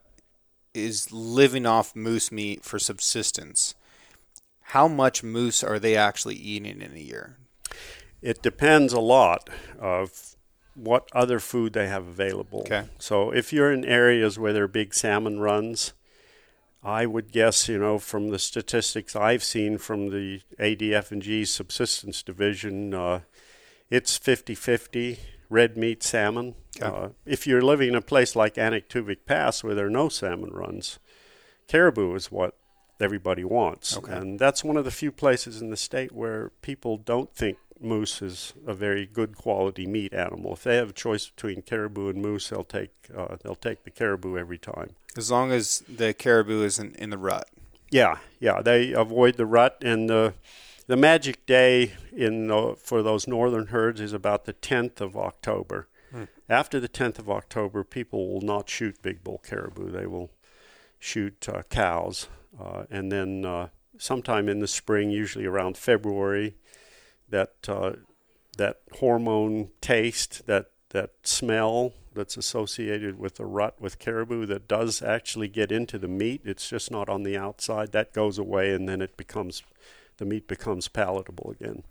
is living off moose meat for subsistence, how much moose are they actually eating in a year? It depends a lot of what other food they have available. Okay. So if you're in areas where there are big salmon runs, I would guess, you know, from the statistics I've seen from the ADF and G subsistence division, uh, it's 50-50 red meat salmon. Okay. Uh, if you're living in a place like Anaktuvuk Pass where there are no salmon runs, caribou is what everybody wants. Okay. And that's one of the few places in the state where people don't think moose is a very good quality meat animal. If they have a choice between caribou and moose, they'll take uh, they'll take the caribou every time. As long as the caribou isn't in the rut. Yeah, yeah, they avoid the rut and the the magic day in the, for those northern herds is about the 10th of October. After the 10th of October, people will not shoot big bull caribou. They will shoot uh, cows, uh, and then uh, sometime in the spring, usually around February, that uh, that hormone taste, that that smell that's associated with the rut with caribou that does actually get into the meat. It's just not on the outside. That goes away, and then it becomes the meat becomes palatable again.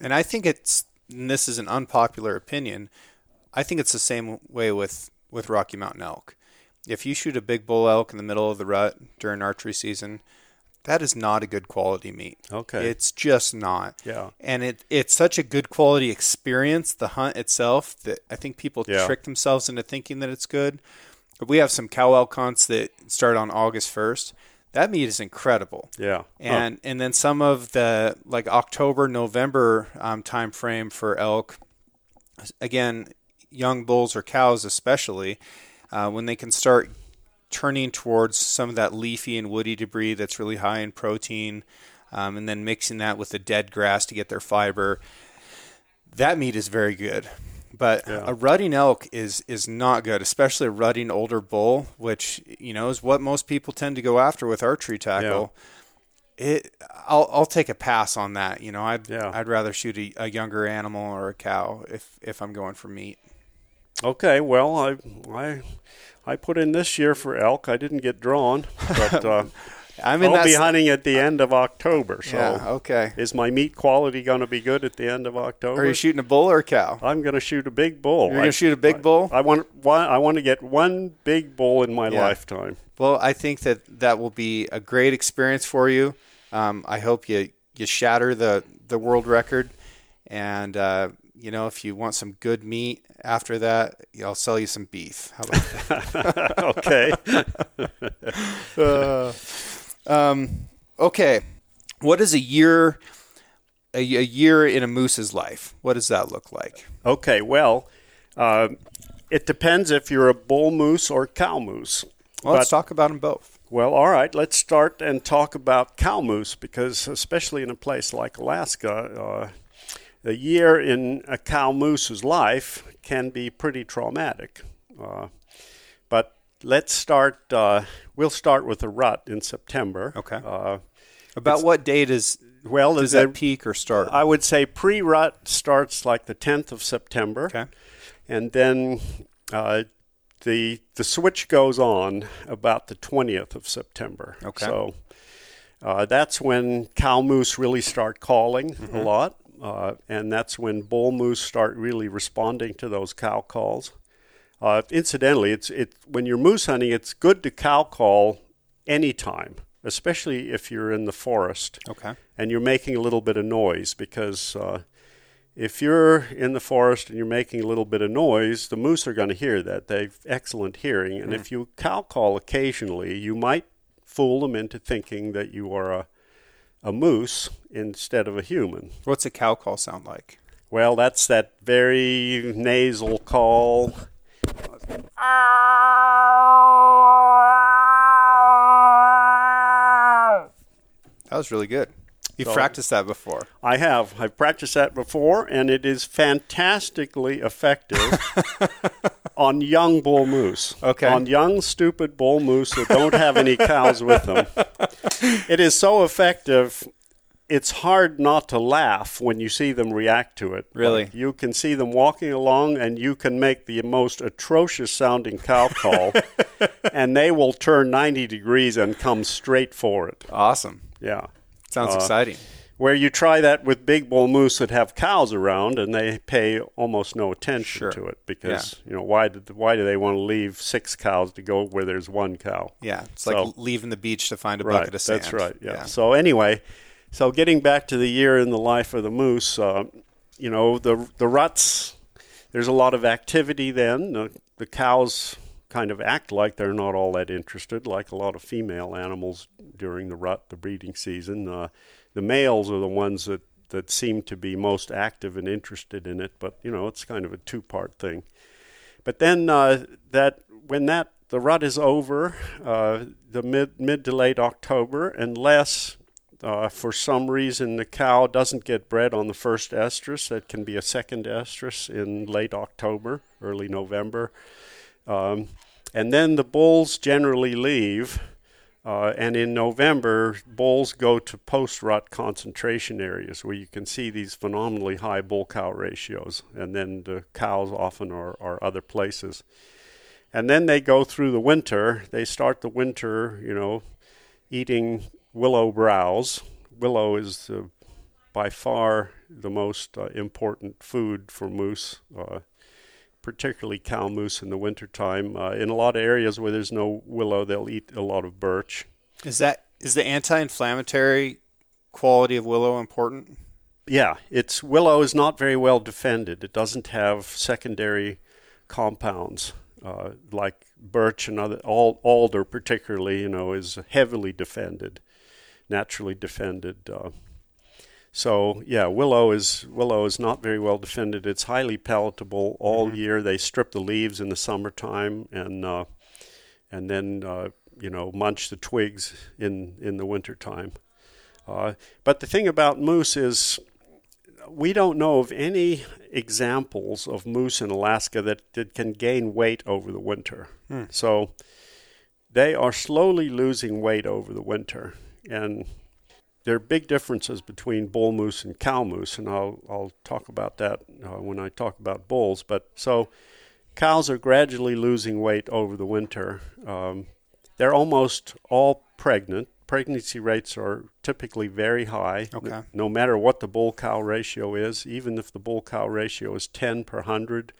And I think it's and this is an unpopular opinion. I think it's the same way with with Rocky Mountain elk. If you shoot a big bull elk in the middle of the rut during archery season, that is not a good quality meat. Okay. It's just not. Yeah. And it it's such a good quality experience, the hunt itself, that I think people Yeah. trick themselves into thinking that it's good. But we have some cow elk hunts that start on August first. That meat is incredible Yeah. and and then some of the like October November um, time frame for elk. Again, young bulls or cows especially, uh, when they can start turning towards some of that leafy and woody debris that's really high in protein, um, and then mixing that with the dead grass to get their fiber. That meat is very good. But Yeah. a rutting elk is is not good, especially a rutting older bull, which you know is what most people tend to go after with archery tackle. It, I'll I'll take a pass on that. You know, I'd Yeah. I'd rather shoot a, a younger animal or a cow if if I'm going for meat. Okay, well, I I I put in this year for elk. I didn't get drawn, but uh, I'm in I'll be hunting at the end of October. So, yeah. Okay. is my meat quality going to be good at the end of October? Are you shooting a bull or a cow? I'm going to shoot a big bull. You're gonna shoot a big I- bull? I want one. I want to get one big bull in my Yeah. lifetime. Well, I think that that will be a great experience for you. Um, I hope you you shatter the the world record, and uh, you know if you want some good meat after that, I'll sell you some beef. How about that? okay. Um, okay, what is a year a, a year in a moose's life? What does that look like? Okay. Well, uh, it depends if you're a bull moose or cow moose. Well, let's talk about them both. Well, all right. Let's start and talk about cow moose because, especially in a place like Alaska, uh, a year in a cow moose's life can be pretty traumatic. Uh, but let's start. Uh, we'll start with the rut in September. Okay. Uh, About what date is well, does that peak or start? I would say pre-rut starts like the 10th of September. okay. and then uh, the the switch goes on about the twentieth of September. Okay. So uh, that's when cow moose really start calling a lot, uh, and that's when bull moose start really responding to those cow calls. Uh, incidentally, it's it when you're moose hunting, it's good to cow call anytime, especially if you're in the forest Okay. and you're making a little bit of noise because uh, if you're in the forest and you're making a little bit of noise, the moose are going to hear that. They've excellent hearing, and if you cow call occasionally, you might fool them into thinking that you are a a moose instead of a human. What's a cow call sound like? Well, that's that very nasal call. That was really good. You've So- practiced that before. I have. I've practiced that before, and it is fantastically effective on young bull moose. Okay. On young, stupid bull moose that don't have any cows with them. It is so effective, it's hard not to laugh when you see them react to it. Really? Like, you can see them walking along, and you can make the most atrocious sounding cow call, and they will turn 90 degrees and come straight for it. Awesome. Yeah Sounds Uh, exciting. where you try that with big bull moose that have cows around and they pay almost no attention Sure. to it because you know why did why do they want to leave six cows to go where there's one cow Yeah, it's so- like leaving the beach to find a right bucket of sand. that's right yeah. so anyway so getting back to the year in the life of the moose uh, you know the the ruts there's a lot of activity then the, the cows kind of act like they're not all that interested like a lot of female animals during the rut the breeding season. Uh, the males are the ones that that seem to be most active and interested in it but you know it's kind of a two part thing. But then uh, that when that the rut is over, uh, the mid mid to late October, unless uh, for some reason the cow doesn't get bred on the first estrus, that can be a second estrus in late October, early November, um, and then the bulls generally leave. Uh, and in November, bulls go to post rut concentration areas where you can see these phenomenally high bull cow ratios. And then the cows often are, are other places. And then they go through the winter. They start the winter, you know, eating willow browse. Willow is uh, by far the most uh, important food for moose. Uh, particularly cow moose in the wintertime. Uh, in a lot of areas where there's no willow, they'll eat a lot of birch. Is that is the anti-inflammatory quality of willow important? Yeah, it's willow is not very well defended. It doesn't have secondary compounds uh, like birch and other al- alder, particularly. You know, is heavily defended, naturally defended. Uh, so yeah, willow is willow is not very well defended. It's highly palatable all year. They strip the leaves in the summertime, and uh, and then uh, you know munch the twigs in in the wintertime. Uh, but the thing about moose is we don't know of any examples of moose in Alaska that, that can gain weight over the winter. Hmm. So they are slowly losing weight over the winter. And there are big differences between bull moose and cow moose, and I'll, I'll talk about that uh, when I talk about bulls. But so cows are gradually losing weight over the winter. Um, they're almost all pregnant pregnancy rates are typically very high. Okay. No, no matter what the bull cow ratio is, even if the bull cow ratio is 10 per 100,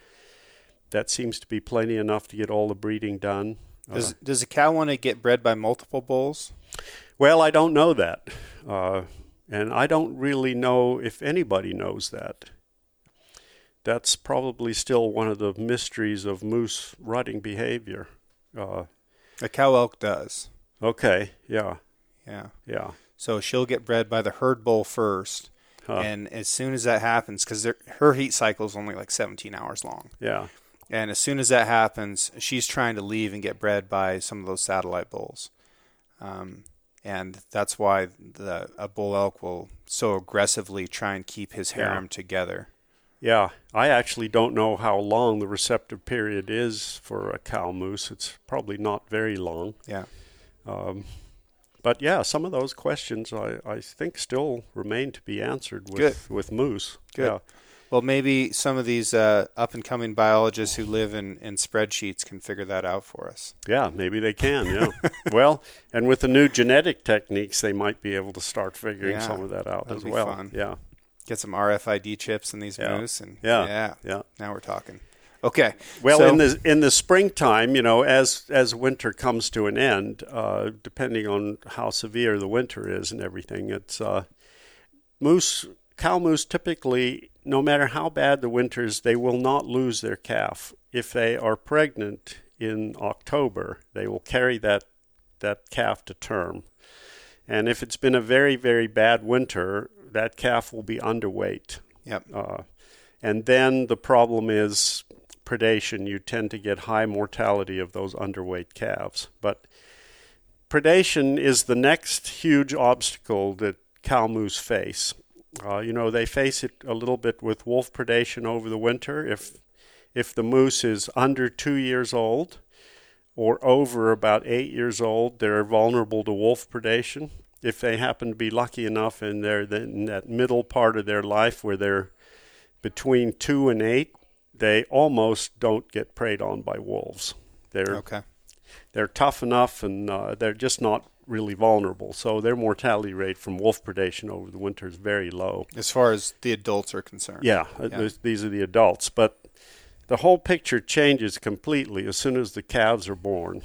that seems to be plenty enough to get all the breeding done. Does, uh, does a cow want to get bred by multiple bulls? Well, I don't know that. Uh, and I don't really know if anybody knows that. That's probably still one of the mysteries of moose rutting behavior. Uh, a cow elk does. Okay, yeah. Yeah. Yeah. So she'll get bred by the herd bull first. Huh. And as soon as that happens, because her heat cycle is only like 17 hours long. Yeah. And as soon as that happens, she's trying to leave and get bred by some of those satellite bulls. Um, and that's why the a bull elk will so aggressively try and keep his harem yeah. together. Yeah, I actually don't know how long the receptive period is for a cow moose. It's probably not very long. Yeah. Um, but yeah, some of those questions I, I think still remain to be answered with, Good. with moose. Good. Yeah. Well, maybe some of these uh, up and coming biologists who live in, in spreadsheets can figure that out for us. Yeah, maybe they can. Yeah. well, and with the new genetic techniques, they might be able to start figuring yeah, some of that out as well. Fun. Yeah. Get some RFID chips in these yeah. moose, and yeah, yeah, yeah. Now we're talking. Okay. Well, so, in the in the springtime, you know, as as winter comes to an end, uh, depending on how severe the winter is and everything, it's uh, moose cow moose typically, no matter how bad the winters, they will not lose their calf. If they are pregnant in October, they will carry that that calf to term. And if it's been a very very bad winter, that calf will be underweight. Yep. Uh, and then the problem is predation, you tend to get high mortality of those underweight calves. But predation is the next huge obstacle that cow moose face. Uh, you know, they face it a little bit with wolf predation over the winter. If if the moose is under two years old or over about eight years old, they're vulnerable to wolf predation. If they happen to be lucky enough and they're in that middle part of their life where they're between two and eight, they almost don't get preyed on by wolves. They're okay. They're tough enough, and uh, they're just not really vulnerable. So their mortality rate from wolf predation over the winter is very low. As far as the adults are concerned. Yeah, uh, yeah. these are the adults, but the whole picture changes completely as soon as the calves are born,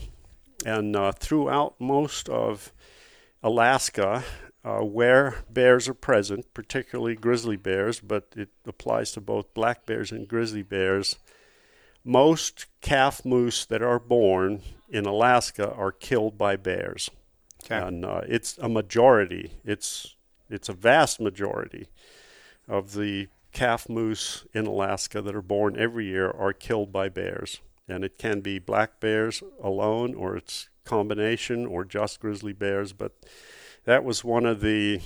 and uh, throughout most of Alaska, uh, where bears are present, particularly grizzly bears, but it applies to both black bears and grizzly bears. Most calf moose that are born in Alaska are killed by bears, okay. and uh, it's a majority. It's it's a vast majority of the calf moose in Alaska that are born every year are killed by bears, and it can be black bears alone, or it's combination, or just grizzly bears, but that was one of the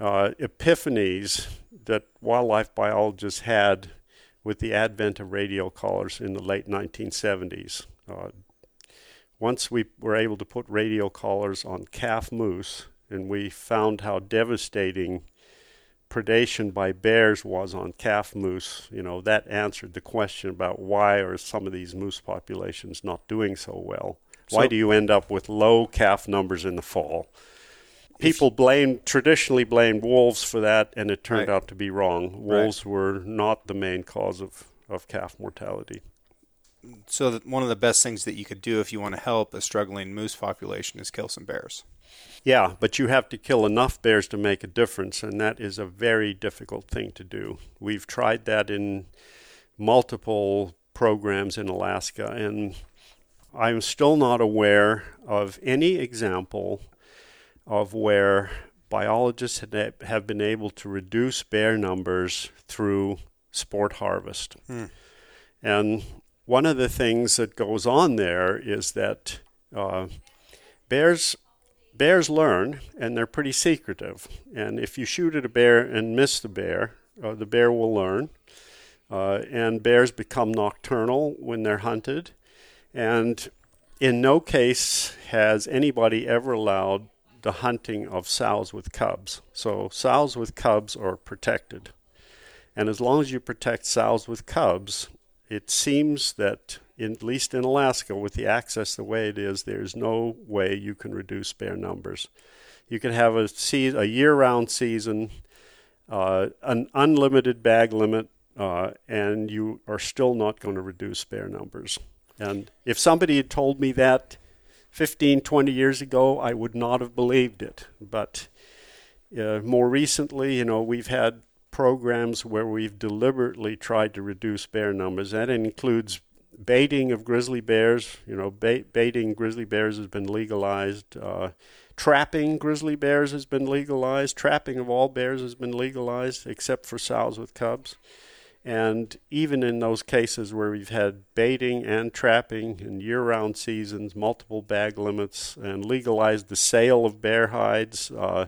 uh, epiphanies that wildlife biologists had with the advent of radio collars in the late 1970s. Uh, once we were able to put radio collars on calf moose, and we found how devastating predation by bears was on calf moose, you know, that answered the question about why are some of these moose populations not doing so well? Why do you end up with low calf numbers in the fall? People blamed traditionally blamed wolves for that, and it turned Right. out to be wrong. Wolves were not the main cause of, of calf mortality. So that one of the best things that you could do if you want to help a struggling moose population is kill some bears. Yeah, but you have to kill enough bears to make a difference, and that is a very difficult thing to do. We've tried that in multiple programs in Alaska, and I'm still not aware of any example of where biologists have been able to reduce bear numbers through sport harvest. Hmm. And one of the things that goes on there is that uh, bears bears learn and they're pretty secretive. And if you shoot at a bear and miss the bear, uh, the bear will learn. Uh, and bears become nocturnal when they're hunted. And in no case has anybody ever allowed the hunting of sows with cubs. So sows with cubs are protected. And as long as you protect sows with cubs, it seems that, in, at least in Alaska, with the access the way it is, there's no way you can reduce bear numbers. You can have a, a year round season, uh, an unlimited bag limit, uh, and you are still not going to reduce bear numbers. And if somebody had told me that 15, 20 years ago, I would not have believed it. But uh, more recently, you know, we've had programs where we've deliberately tried to reduce bear numbers. That includes baiting of grizzly bears. You know, bait, baiting grizzly bears has been legalized. Uh, trapping grizzly bears has been legalized. Trapping of all bears has been legalized, except for sows with cubs. And even in those cases where we've had baiting and trapping and year round seasons, multiple bag limits, and legalized the sale of bear hides, uh,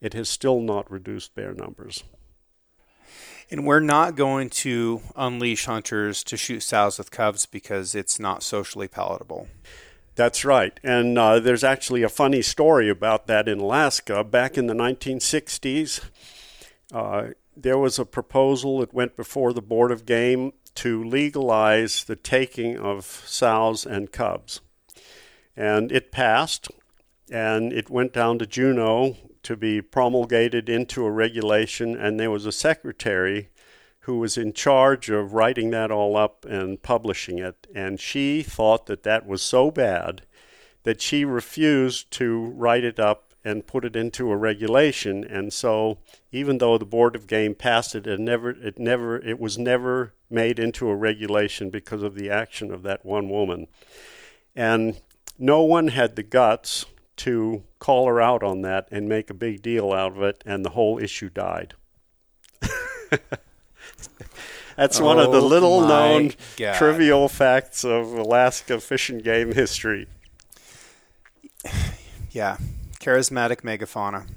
it has still not reduced bear numbers. And we're not going to unleash hunters to shoot sows with cubs because it's not socially palatable. That's right. And uh, there's actually a funny story about that in Alaska. Back in the 1960s, uh, there was a proposal that went before the Board of Game to legalize the taking of sows and cubs. And it passed, and it went down to Juneau to be promulgated into a regulation, and there was a secretary who was in charge of writing that all up and publishing it. And she thought that that was so bad that she refused to write it up and put it into a regulation. And so, even though the Board of Game passed it, it never, it never, it was never made into a regulation because of the action of that one woman. And no one had the guts to call her out on that and make a big deal out of it, and the whole issue died. That's oh one of the oh little known God. trivial facts of Alaska fish and game history. Yeah, charismatic megafauna.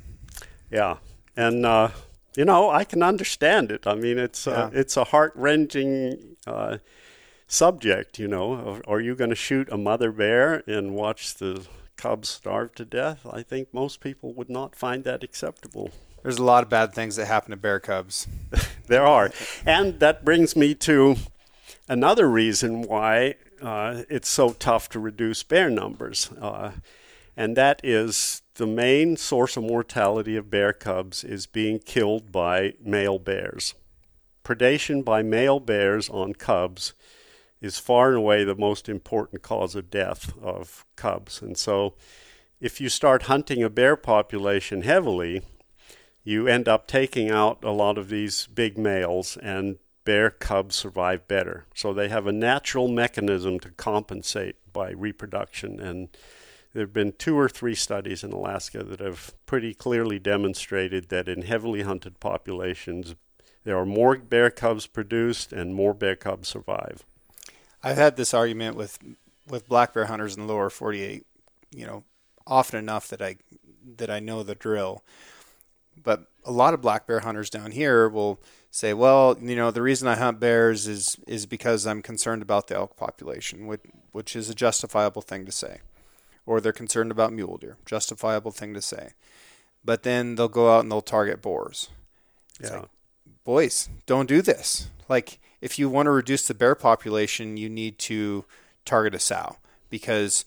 Yeah, and uh, you know I can understand it. I mean, it's uh, yeah. it's a heart wrenching uh, subject. You know, are you going to shoot a mother bear and watch the cubs starve to death, I think most people would not find that acceptable. There's a lot of bad things that happen to bear cubs. there are. And that brings me to another reason why uh, it's so tough to reduce bear numbers. Uh, and that is the main source of mortality of bear cubs is being killed by male bears. Predation by male bears on cubs is far and away the most important cause of death of cubs. And so, if you start hunting a bear population heavily, you end up taking out a lot of these big males, and bear cubs survive better. So, they have a natural mechanism to compensate by reproduction. And there have been two or three studies in Alaska that have pretty clearly demonstrated that in heavily hunted populations, there are more bear cubs produced and more bear cubs survive. I've had this argument with with black bear hunters in the lower 48, you know, often enough that I that I know the drill. But a lot of black bear hunters down here will say, "Well, you know, the reason I hunt bears is is because I'm concerned about the elk population," which which is a justifiable thing to say. Or they're concerned about mule deer, justifiable thing to say. But then they'll go out and they'll target boars. It's yeah. Like, boys, don't do this. Like if you want to reduce the bear population, you need to target a sow because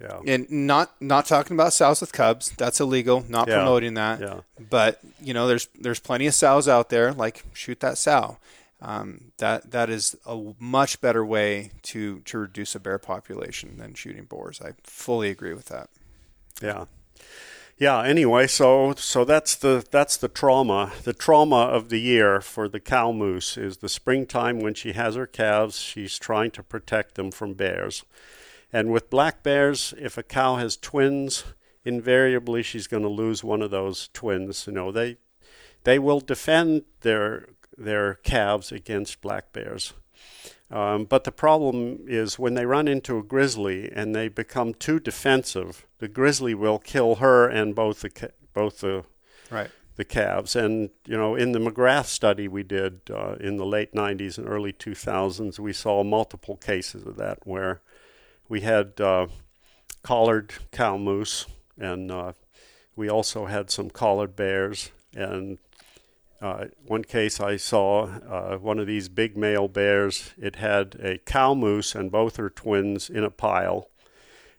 yeah. And not not talking about sows with cubs. That's illegal. Not yeah. promoting that. Yeah. But you know, there's there's plenty of sows out there. Like shoot that sow. Um, that that is a much better way to to reduce a bear population than shooting boars. I fully agree with that. Yeah yeah anyway so so that's the that's the trauma. The trauma of the year for the cow moose is the springtime when she has her calves she's trying to protect them from bears. And with black bears if a cow has twins invariably she's going to lose one of those twins you know. They they will defend their their calves against black bears Um, but the problem is when they run into a grizzly and they become too defensive, the grizzly will kill her and both the both the right. the calves. And you know, in the McGrath study we did uh, in the late '90s and early 2000s, we saw multiple cases of that where we had uh, collared cow moose, and uh, we also had some collared bears. And uh, one case I saw uh, one of these big male bears. It had a cow moose and both her twins in a pile,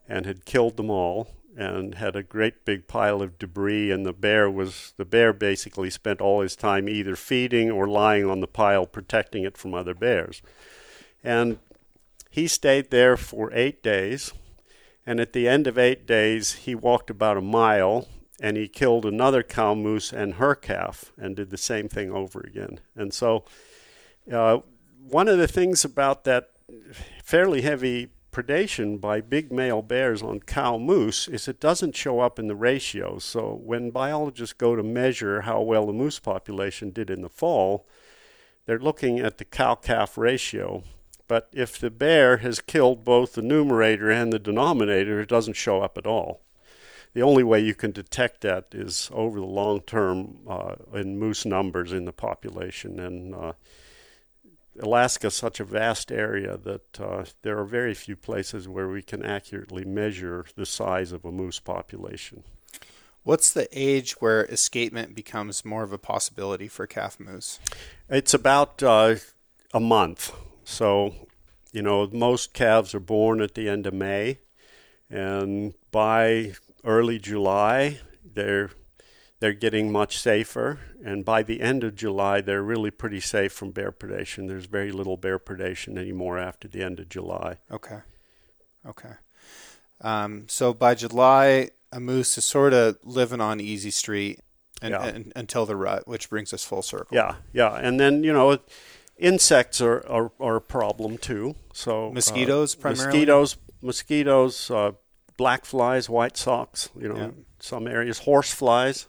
and had killed them all and had a great big pile of debris and the bear was the bear basically spent all his time either feeding or lying on the pile protecting it from other bears and he stayed there for 8 days and at the end of 8 days he walked about a mile and he killed another cow moose and her calf and did the same thing over again and so uh, one of the things about that fairly heavy predation by big male bears on cow moose is it doesn't show up in the ratios. So when biologists go to measure how well the moose population did in the fall, they're looking at the cow calf ratio. But if the bear has killed both the numerator and the denominator, it doesn't show up at all. The only way you can detect that is over the long term uh, in moose numbers in the population. And uh, Alaska is such a vast area that uh, there are very few places where we can accurately measure the size of a moose population. What's the age where escapement becomes more of a possibility for calf moose? It's about uh, a month. So, you know, most calves are born at the end of May, and by early July, they're they're getting much safer. And by the end of July, they're really pretty safe from bear predation. There's very little bear predation anymore after the end of July. Okay. Okay. Um, so by July, a moose is sort of living on easy street and, yeah. and, until the rut, which brings us full circle. Yeah, yeah. And then, you know, insects are, are, are a problem too. So mosquitoes uh, primarily? Mosquitoes, mosquitoes, uh, black flies, white socks, you know, yeah. some areas, horse flies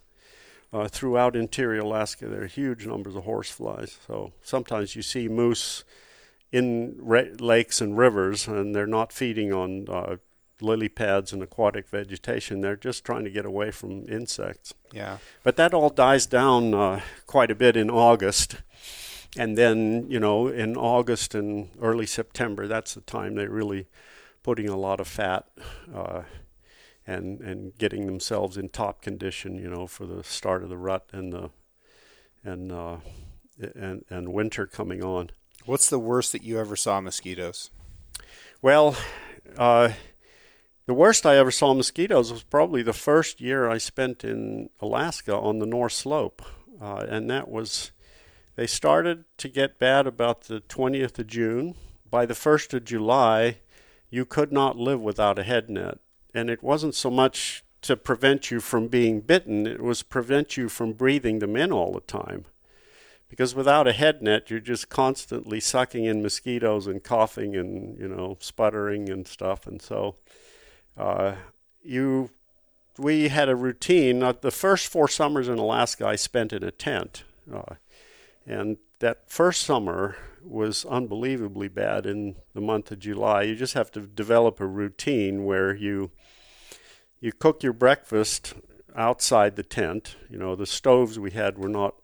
uh, throughout interior Alaska. There are huge numbers of horse flies. So sometimes you see moose in re- lakes and rivers, and they're not feeding on uh, lily pads and aquatic vegetation. They're just trying to get away from insects. Yeah. But that all dies down uh, quite a bit in August. And then, you know, in August and early September, that's the time they're really putting a lot of fat uh, and and getting themselves in top condition, you know, for the start of the rut and the and uh, and and winter coming on. What's the worst that you ever saw mosquitoes? Well, uh, the worst I ever saw mosquitoes was probably the first year I spent in Alaska on the North Slope, uh, and that was they started to get bad about the 20th of June. By the 1st of July, you could not live without a head net and it wasn't so much to prevent you from being bitten, it was prevent you from breathing them in all the time. Because without a head net, you're just constantly sucking in mosquitoes and coughing and you know sputtering and stuff, and so uh, you we had a routine. Uh, the first four summers in Alaska, I spent in a tent, uh, and that first summer was unbelievably bad in the month of July. You just have to develop a routine where you you cook your breakfast outside the tent. You know, the stoves we had were not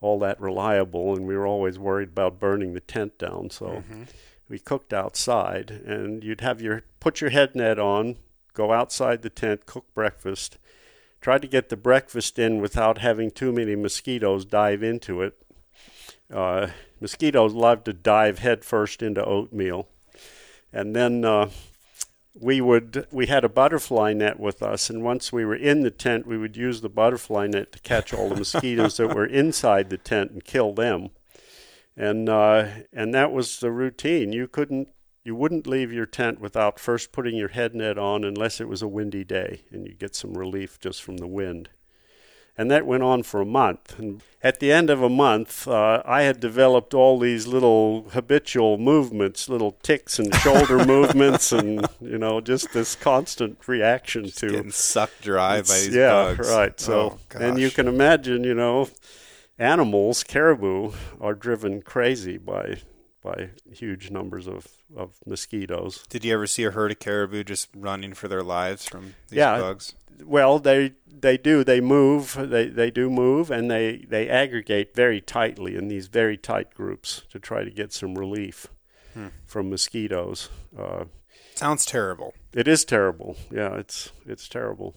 all that reliable, and we were always worried about burning the tent down. So mm-hmm. we cooked outside, and you'd have your put your head net on, go outside the tent, cook breakfast. Try to get the breakfast in without having too many mosquitoes dive into it. Uh, mosquitoes love to dive headfirst into oatmeal, and then uh, we would we had a butterfly net with us and once we were in the tent we would use the butterfly net to catch all the mosquitoes that were inside the tent and kill them. And uh, and that was the routine. You couldn't you wouldn't leave your tent without first putting your head net on unless it was a windy day and you get some relief just from the wind and that went on for a month. And at the end of a month, uh, I had developed all these little habitual movements, little ticks and shoulder movements, and you know, just this constant reaction just to getting sucked dry by these yeah, bugs. right. So, oh, and you can imagine, you know, animals, caribou, are driven crazy by by huge numbers of, of mosquitoes. Did you ever see a herd of caribou just running for their lives from these Yeah. bugs? Well, they they do. They move. They they do move, and they they aggregate very tightly in these very tight groups to try to get some relief Hmm. from mosquitoes. Uh, Sounds terrible. it is terrible. Yeah, it's it's terrible.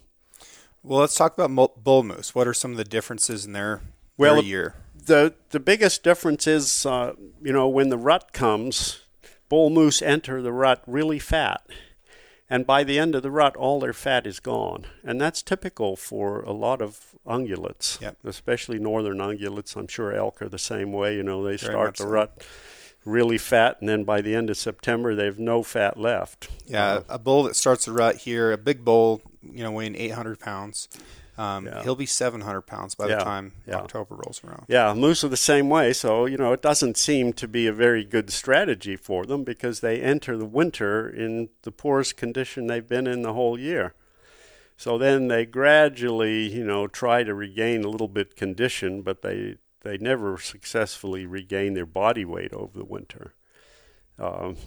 Well, let's talk about bull moose. What are some of the differences in their, Well, their year? the The biggest difference is, uh, you know, when the rut comes, bull moose enter the rut really fat, and by the end of the rut, all their fat is gone, and that's typical for a lot of ungulates, Yep. especially northern ungulates. I'm sure elk are the same way. You know, they Very start the so. rut really fat, and then by the end of September, they've no fat left. Yeah, Uh, a bull that starts the rut here, a big bull, you know, weighing 800 pounds. Um, Yeah. He'll be 700 pounds by Yeah, the time yeah. October rolls around. Yeah, moose are the same way. So, you know, it doesn't seem to be a very good strategy for them because they enter the winter in the poorest condition they've been in the whole year. So then they gradually, you know, try to regain a little bit condition, but they they never successfully regain their body weight over the winter. Um,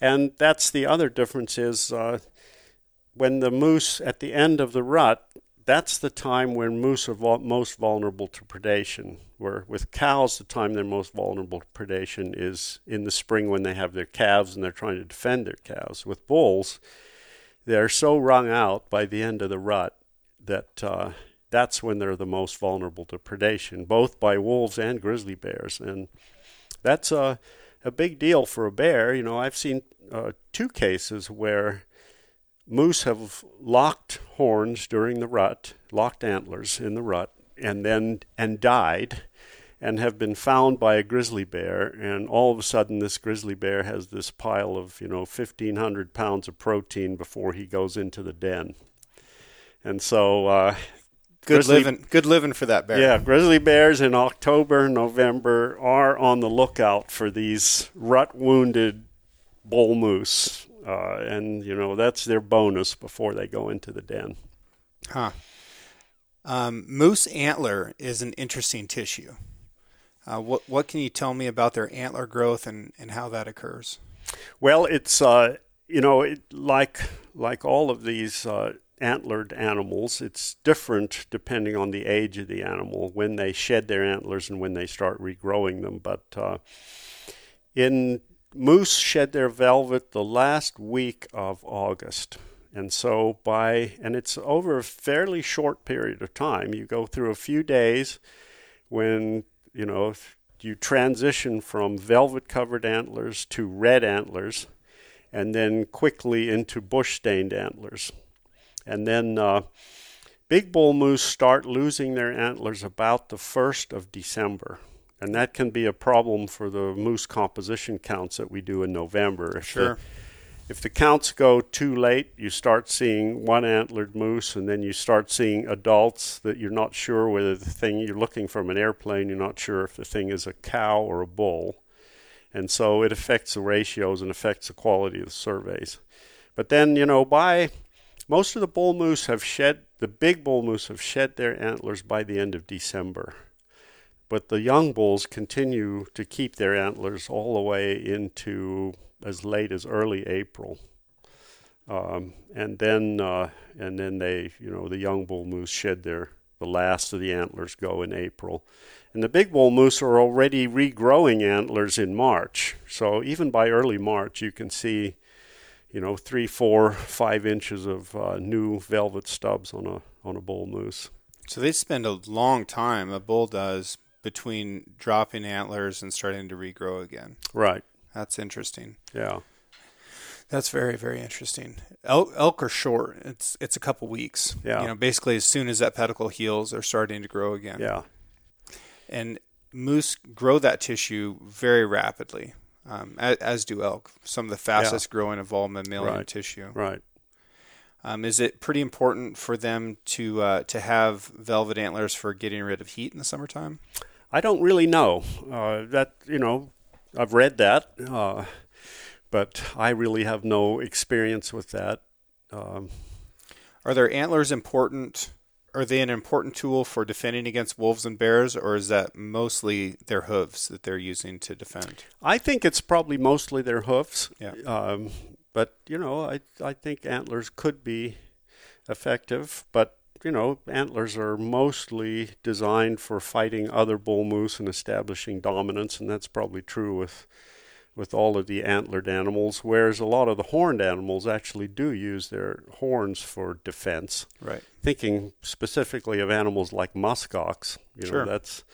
and that's the other difference is uh, when the moose at the end of the rut, that's the time when moose are vul- most vulnerable to predation. Where with cows, the time they're most vulnerable to predation is in the spring when they have their calves and they're trying to defend their calves. With bulls, they're so wrung out by the end of the rut that uh, that's when they're the most vulnerable to predation, both by wolves and grizzly bears. And that's a, a big deal for a bear. You know, I've seen uh, two cases where moose have locked horns during the rut, locked antlers in the rut, and then and died, and have been found by a grizzly bear. And all of a sudden, this grizzly bear has this pile of you know fifteen hundred pounds of protein before he goes into the den. And so, uh, Good Grizzly- living, good living for that bear. yeah, grizzly bears in October, November are on the lookout for these rut wounded bull moose. Uh, and, you know, that's their bonus before they go into the den. Huh. Um, moose antler is an interesting tissue. Uh, what what can you tell me about their antler growth and, and how that occurs? Well, it's, uh, you know, it, like, like all of these uh, antlered animals, it's different depending on the age of the animal, when they shed their antlers and when they start regrowing them. But uh, in moose shed their velvet the last week of August. And so by and it's over a fairly short period of time. You go through a few days when, you know, you transition from velvet covered antlers to red antlers and then quickly into bush stained antlers. And then uh, big bull moose start losing their antlers about the 1st of December. And that can be a problem for the moose composition counts that we do in November. If Sure. The, if the counts go too late, you start seeing one antlered moose, and then you start seeing adults that you're not sure whether the thing you're looking from an airplane, you're not sure if the thing is a cow or a bull. And so it affects the ratios and affects the quality of the surveys. But then, you know, by most of the bull moose have shed, the big bull moose have shed their antlers by the end of December. But the young bulls continue to keep their antlers all the way into as late as early April. Um, and then, uh, and then they, you know, the young bull moose shed their, the last of the antlers go in April. And the big bull moose are already regrowing antlers in March. So even by early March, you can see, you know, three, four, five inches of uh, new velvet stubs on a on a bull moose. So they spend a long time, a bull does, between dropping antlers and starting to regrow again. Right. That's interesting. Yeah. That's very very interesting. Elk, elk are short. It's it's a couple weeks. Yeah. You know, basically as soon as that pedicle heals, they're starting to grow again. Yeah. And moose grow that tissue very rapidly, um, as, as do elk. Some of the fastest growing of all mammalian Right. tissue. Right. Um, is it pretty important for them to uh, to have velvet antlers for getting rid of heat in the summertime? I don't really know. Uh, that you know, I've read that, uh, but I really have no experience with that. Um, Are their antlers important are they an important tool for defending against wolves and bears, or is that mostly their hooves that they're using to defend? I think it's probably mostly their hooves. Yeah. Um, but you know, I I think antlers could be effective, but you know, antlers are mostly designed for fighting other bull moose and establishing dominance, and that's probably true with with all of the antlered animals. Whereas a lot of the horned animals actually do use their horns for defense. Right. Thinking specifically of animals like muskox, you Sure. know, that's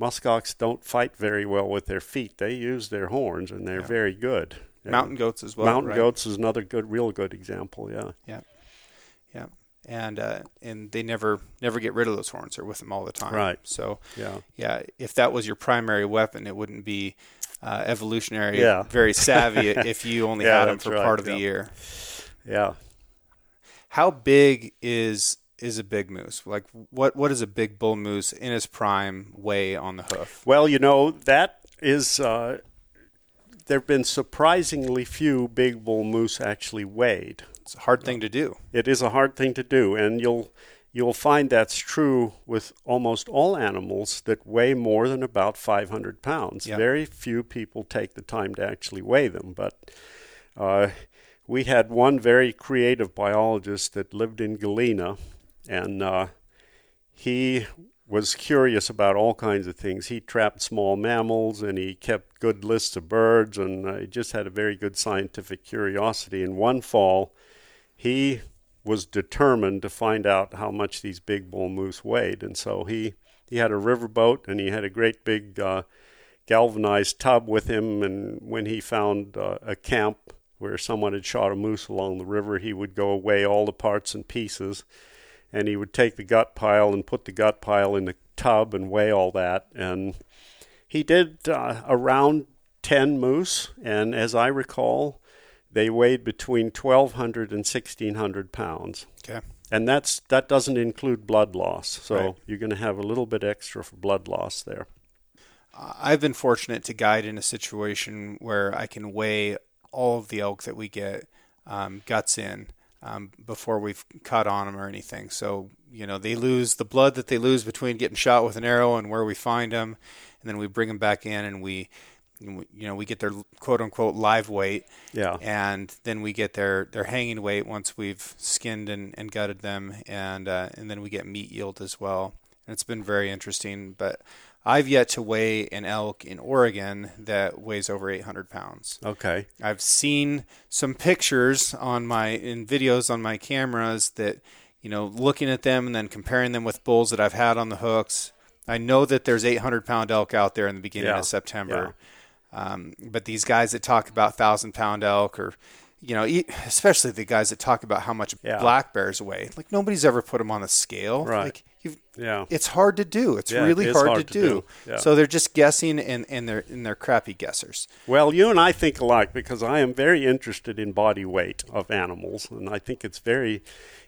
muskox don't fight very well with their feet. They use their horns, and they're Yeah. very good. Mountain goats as well. mountain right? goats is another good, real good example. Yeah. Yeah. Yeah, and uh, and they never never get rid of those horns. They're with them all the time. Right. So Yeah. yeah, if that was your primary weapon, it wouldn't be uh, evolutionary, Yeah. very savvy if you only Yeah, had them for right, part of the year. Yeah. How big is is a big moose? Like what what does a big bull moose in his prime weigh on the hoof? Well, you know, that is, uh, there have been surprisingly few big bull moose actually weighed. It's a hard thing to do. It is a hard thing to do, and you'll you'll find that's true with almost all animals that weigh more than about 500 pounds. Yeah. Very few people take the time to actually weigh them, but uh, we had one very creative biologist that lived in Galena, and uh, he was curious about all kinds of things. He trapped small mammals and he kept good lists of birds, and uh, he just had a very good scientific curiosity. And one fall, he was determined to find out how much these big bull moose weighed, and so he he had a riverboat and he had a great big uh, galvanized tub with him. And when he found uh, a camp where someone had shot a moose along the river, he would go away all the parts and pieces, and he would take the gut pile and put the gut pile in the tub and weigh all that. And he did uh, around 10 moose, and as I recall, they weighed between 1,200 and 1,600 pounds. Okay. And that's that doesn't include blood loss, so Right. you're going to have a little bit extra for blood loss there. I've been fortunate to guide in a situation where I can weigh all of the elk that we get um, guts in um, before we've cut on them or anything. So you know they lose the blood that they lose between getting shot with an arrow and where we find them, and then we bring them back in and we, you know, we get their quote unquote live weight, Yeah. and then we get their, their hanging weight once we've skinned and, and gutted them, and uh, and then we get meat yield as well. And it's been very interesting, but I've yet to weigh an elk in Oregon that weighs over 800 pounds. Okay. I've seen some pictures on my in videos on my cameras that you know looking at them and then comparing them with bulls that I've had on the hooks. I know that there's 800 pound elk out there in the beginning Yeah. of September, um, but these guys that talk about thousand pound elk or you know, especially the guys that talk about how much Yeah. black bears weigh. Like nobody's ever put them on a scale. Right. Like you've, Yeah. it's hard to do. It's Yeah, really is hard, hard to, to do. do. Yeah. So they're just guessing and, and they're and they're crappy guessers. Well, you and I think alike because I am very interested in body weight of animals, and I think it's very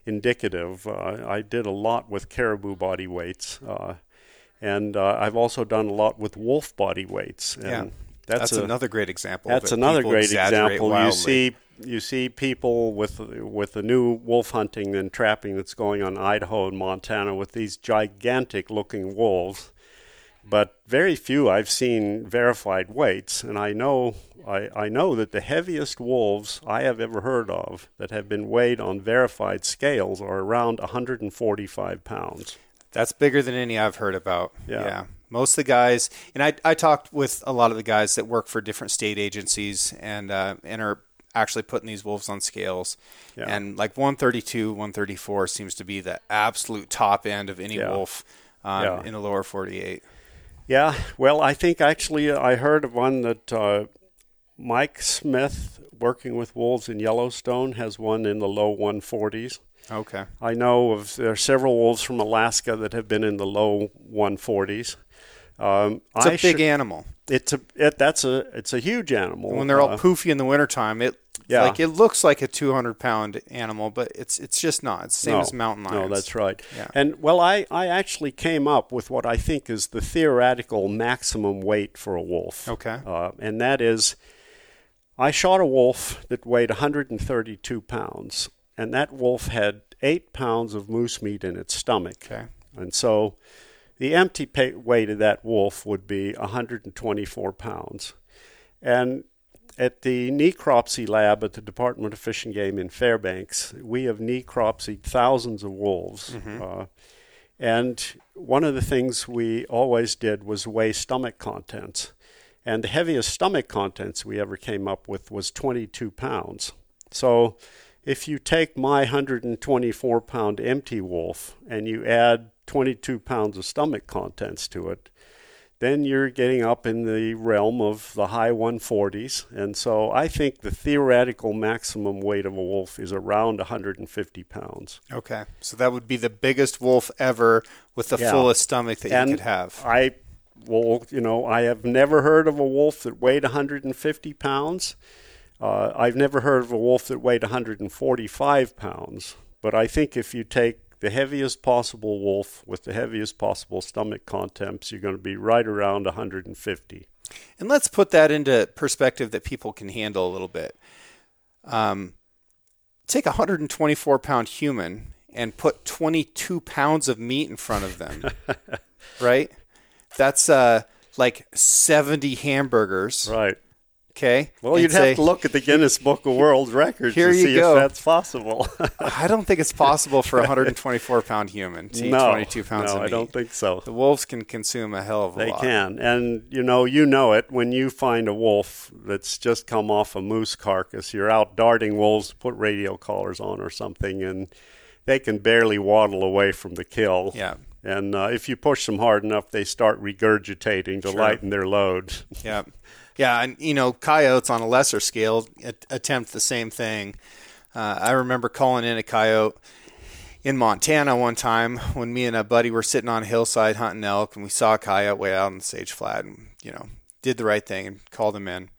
indicative. Uh, I did a lot with caribou body weights, uh, and uh, I've also done a lot with wolf body weights. And Yeah. That's, That's, a, another great example. That's another great example. You see, you see people with with the new wolf hunting and trapping that's going on in Idaho and Montana with these gigantic looking wolves, but very few I've seen verified weights. And I know I, I know that the heaviest wolves I have ever heard of that have been weighed on verified scales are around 145 pounds. That's bigger than any I've heard about. Yeah. Most of the guys, and I, I talked with a lot of the guys that work for different state agencies and uh, and are actually putting these wolves on scales. Yeah. And like 132, 134 seems to be the absolute top end of any Yeah. wolf um, Yeah. in the lower 48. Yeah, well, I think actually I heard of one that uh, Mike Smith, working with wolves in Yellowstone, has one in the low 140s. Okay. I know of there are several wolves from Alaska that have been in the low 140s. Um, It's I a big sure- animal. it's a it, that's a it's a huge animal. When they're all Uh, poofy in the wintertime, it Yeah. like it looks like a 200 pound animal, but it's it's just not. It's the same no, as mountain lions. No, that's right. Yeah. And well, I, I actually came up with what I think is the theoretical maximum weight for a wolf. Okay. Uh, and that is, I shot a wolf that weighed 132 pounds, and that wolf had eight pounds of moose meat in its stomach. Okay. And so the empty weight of that wolf would be 124 pounds. And at the necropsy lab at the Department of Fish and Game in Fairbanks, we have necropsied thousands of wolves. Uh, and one of the things we always did was weigh stomach contents. And the heaviest stomach contents we ever came up with was 22 pounds. So if you take my 124 pound empty wolf and you add 22 pounds of stomach contents to it, then you're getting up in the realm of the high 140s. And so I think the theoretical maximum weight of a wolf is around 150 pounds. Okay. So that would be the biggest wolf ever with the Yeah. fullest stomach that And you could have. I, well, you know, I have never heard of a wolf that weighed 150 pounds. Uh, I've never heard of a wolf that weighed 145 pounds. But I think if you take the heaviest possible wolf with the heaviest possible stomach contents, you're going to be right around 150. And let's put that into perspective that people can handle a little bit. Um, take a 124 pound human and put 22 pounds of meat in front of them, right? That's uh, like 70 hamburgers. Right. Okay. Well, you'd say, have to look at the Guinness Book of World Records to see go. if that's possible. I don't think it's possible for a 124 pound human to eat no, 22 pounds no, of meat. I don't think so. The wolves can consume a hell of a They lot. They can. And you know, you know it when you find a wolf that's just come off a moose carcass. You're out darting wolves, put radio collars on or something, and they can barely waddle away from the kill. Yeah. And uh, if you push them hard enough, they start regurgitating to Sure. lighten their load. Yeah, yeah, and you know, coyotes on a lesser scale attempt the same thing. Uh, I remember calling in a coyote in Montana one time when me and a buddy were sitting on a hillside hunting elk, and we saw a coyote way out on the sage flat, and you know, did the right thing and called him in.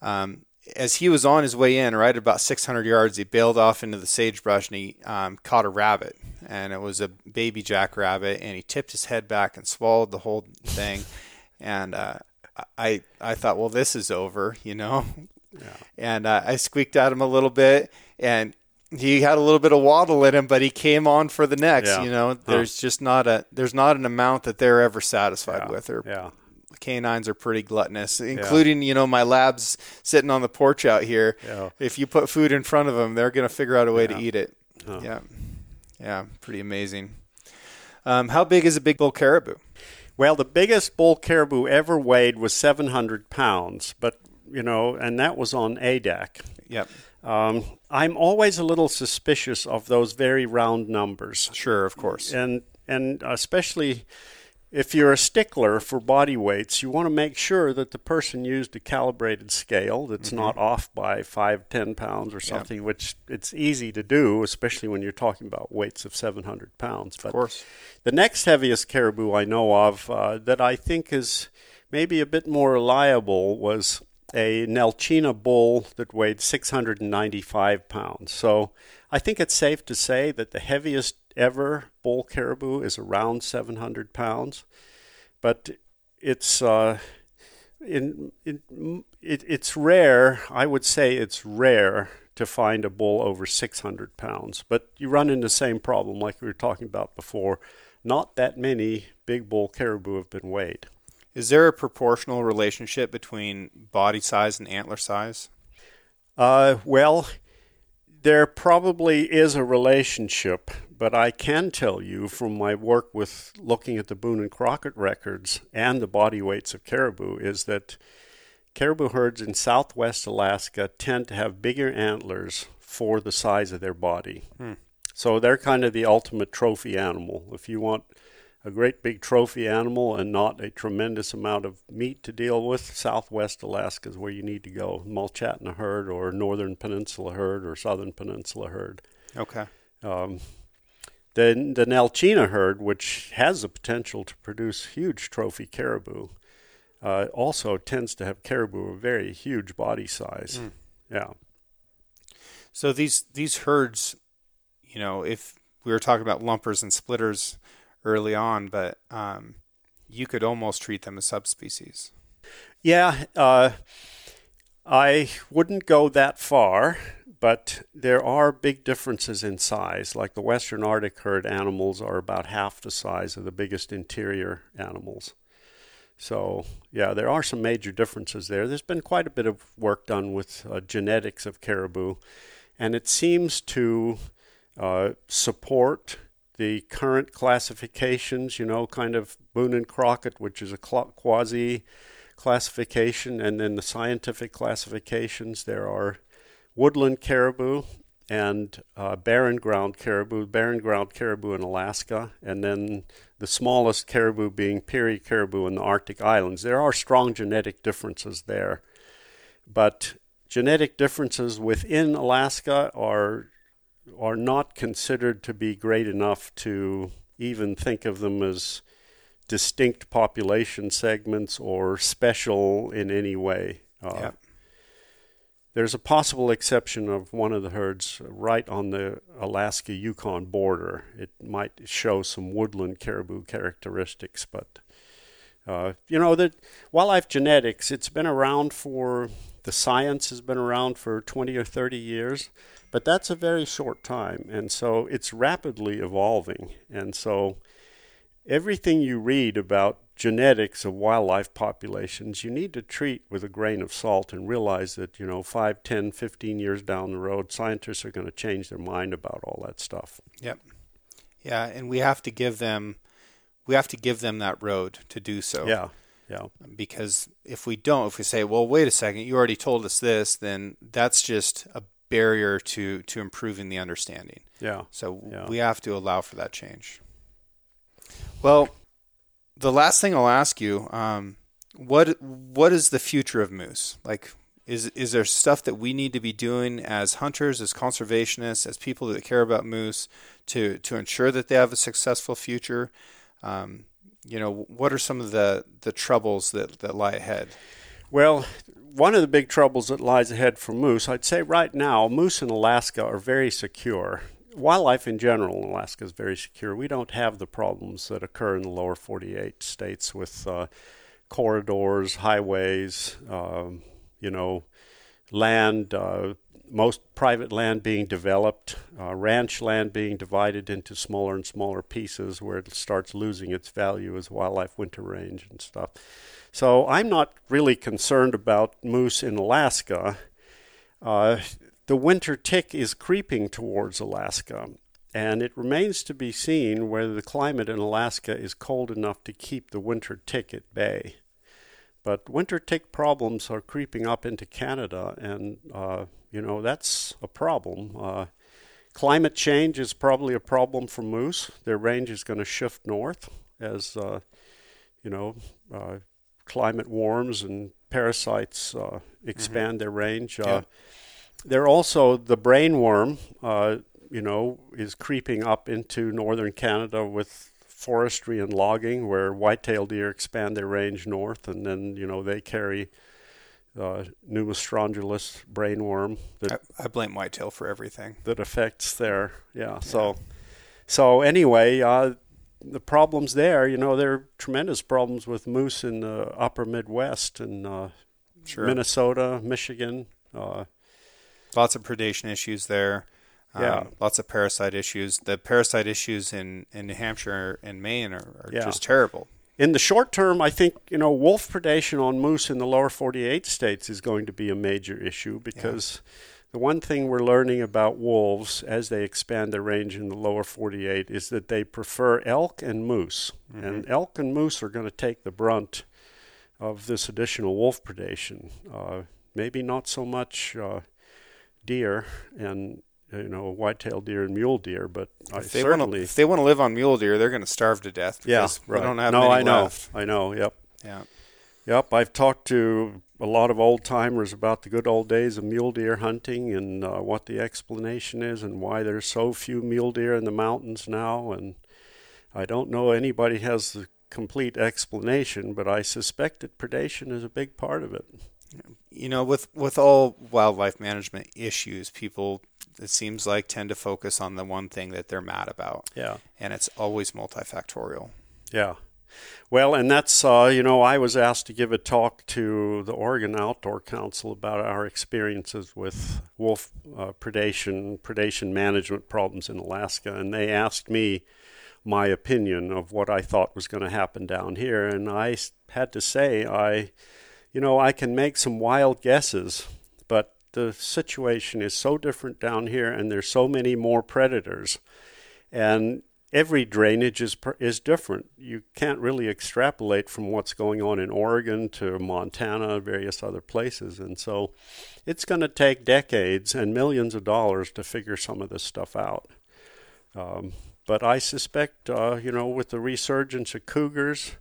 Um, as he was on his way in, right at about 600 yards, he bailed off into the sagebrush and he um, caught a rabbit, and it was a baby jackrabbit, and he tipped his head back and swallowed the whole thing, and uh, I I thought, well, this is over, you know, and uh, I squeaked at him a little bit, and he had a little bit of waddle in him, but he came on for the next. Yeah. You know, there's just not a there's not an amount that they're ever satisfied with, or Yeah. canines are pretty gluttonous, including you know my labs sitting on the porch out here. Yeah. If you put food in front of them, they're gonna figure out a way to eat it. Yeah, yeah, pretty amazing. Um, how big is a big bull caribou? Well, the biggest bull caribou ever weighed was 700 pounds, but you know, and that was on Adak. Yep, Um, I'm always a little suspicious of those very round numbers, sure, of course. and and especially if you're a stickler for body weights, you want to make sure that the person used a calibrated scale that's not off by five, ten pounds or something, which it's easy to do, especially when you're talking about weights of 700 pounds. But Of course. the next heaviest caribou I know of uh, that I think is maybe a bit more reliable was a Nelchina bull that weighed 695 pounds. So I think it's safe to say that the heaviest ever bull caribou is around 700 pounds. But it's uh, in, in, it, it's rare. I would say it's rare to find a bull over 600 pounds. But you run into the same problem like we were talking about before. Not that many big bull caribou have been weighed. Is there a proportional relationship between body size and antler size? Uh, well, there probably is a relationship, but I can tell you from my work with looking at the Boone and Crockett records and the body weights of caribou is that caribou herds in southwest Alaska tend to have bigger antlers for the size of their body. So they're kind of the ultimate trophy animal. If you want a great big trophy animal and not a tremendous amount of meat to deal with, southwest Alaska is where you need to go. Mulchatna herd or northern peninsula herd or southern peninsula herd. Okay. Um, the, the Nelchina herd, which has the potential to produce huge trophy caribou, uh, also tends to have caribou of very huge body size. Yeah. So these these herds, you know, if we were talking about lumpers and splitters early on, but um, you could almost treat them as subspecies. Yeah, uh, I wouldn't go that far, but there are big differences in size. Like the Western Arctic herd animals are about half the size of the biggest interior animals. So, yeah, there are some major differences there. There's been quite a bit of work done with uh, genetics of caribou, and it seems to uh, support the current classifications, you know, kind of Boone and Crockett, which is a quasi classification, and then the scientific classifications. There are woodland caribou and uh, barren ground caribou, barren ground caribou in Alaska, and then the smallest caribou being Peary caribou in the Arctic islands. There are strong genetic differences there, but genetic differences within Alaska are are not considered to be great enough to even think of them as distinct population segments or special in any way. Uh. There's a possible exception of one of the herds right on the Alaska Yukon border. It might show some woodland caribou characteristics, but uh, you know that wildlife genetics. It's been around for the science has been around for 20 or 30 years, but that's a very short time, and so it's rapidly evolving. And so everything you read about genetics of wildlife populations, you need to treat with a grain of salt and realize that, you know, 5, 10, 15 years down the road, scientists are going to change their mind about all that stuff. Yep. Yeah, and we have to give them we have to give them that road to do so. Yeah. Yeah. Because if we don't, if we say, "Well, wait a second, you already told us this," then that's just a barrier to to improving the understanding. Yeah. So yeah. we have to allow for that change. Well, the last thing I'll ask you, um, what what is the future of moose? Like, is is there stuff that we need to be doing as hunters, as conservationists, as people that care about moose to to ensure that they have a successful future? Um, you know, what are some of the the troubles that that lie ahead? Well, one of the big troubles that lies ahead for moose, I'd say right now, moose in Alaska are very secure wildlife in general in Alaska is very secure. We don't have the problems that occur in the lower 48 states with uh, corridors, highways, um, you know, land, uh, most private land being developed, uh, ranch land being divided into smaller and smaller pieces where it starts losing its value as wildlife winter range and stuff. So I'm not really concerned about moose in Alaska. Uh, the winter tick is creeping towards Alaska, and it remains to be seen whether the climate in Alaska is cold enough to keep the winter tick at bay. But winter tick problems are creeping up into Canada, and uh, you know that's a problem. Uh, climate change is probably a problem for moose. Their range is going to shift north as uh, you know uh, climate warms and parasites uh, expand mm-hmm. their range. Uh, yeah they're also the brain worm, uh, you know, is creeping up into northern Canada with forestry and logging, where white-tailed deer expand their range north, and then you know they carry uh, pneumostrongylus brainworm. That, I, I blame whitetail for everything that affects their yeah. yeah. So so anyway, uh, the problems there, you know, there are tremendous problems with moose in the upper Midwest and uh, sure. Minnesota, Michigan. Uh, Lots of predation issues there. Um, yeah. Lots of parasite issues. The parasite issues in, in New Hampshire and Maine are, are yeah. just terrible. In the short term, I think you know wolf predation on moose in the lower 48 states is going to be a major issue because yeah. the one thing we're learning about wolves as they expand their range in the lower 48 is that they prefer elk and moose, mm-hmm. and elk and moose are going to take the brunt of this additional wolf predation. Uh, maybe not so much. Uh, deer and you know white-tailed deer and mule deer, but if I they certainly wanna, if they want to live on mule deer, they're going to starve to death. yeah, right. don't have no, I know, left. I know. Yep. Yeah. Yep. I've talked to a lot of old timers about the good old days of mule deer hunting and uh, what the explanation is and why there's so few mule deer in the mountains now. And I don't know anybody has the complete explanation, but I suspect that predation is a big part of it you know, with with all wildlife management issues, people it seems like tend to focus on the one thing that they're mad about. Yeah. And it's always multifactorial. Yeah. Well, and that's, uh, you know, I was asked to give a talk to the Oregon Outdoor Council about our experiences with wolf uh, predation, predation management problems in Alaska. And they asked me my opinion of what I thought was going to happen down here. And I had to say, I, you know, I can make some wild guesses, but the situation is so different down here, and there's so many more predators. And every drainage is is different. You can't really extrapolate from what's going on in Oregon to Montana, various other places, and so it's going to take decades and millions of dollars to figure some of this stuff out. Um, but I suspect, uh, you know, with the resurgence of cougars,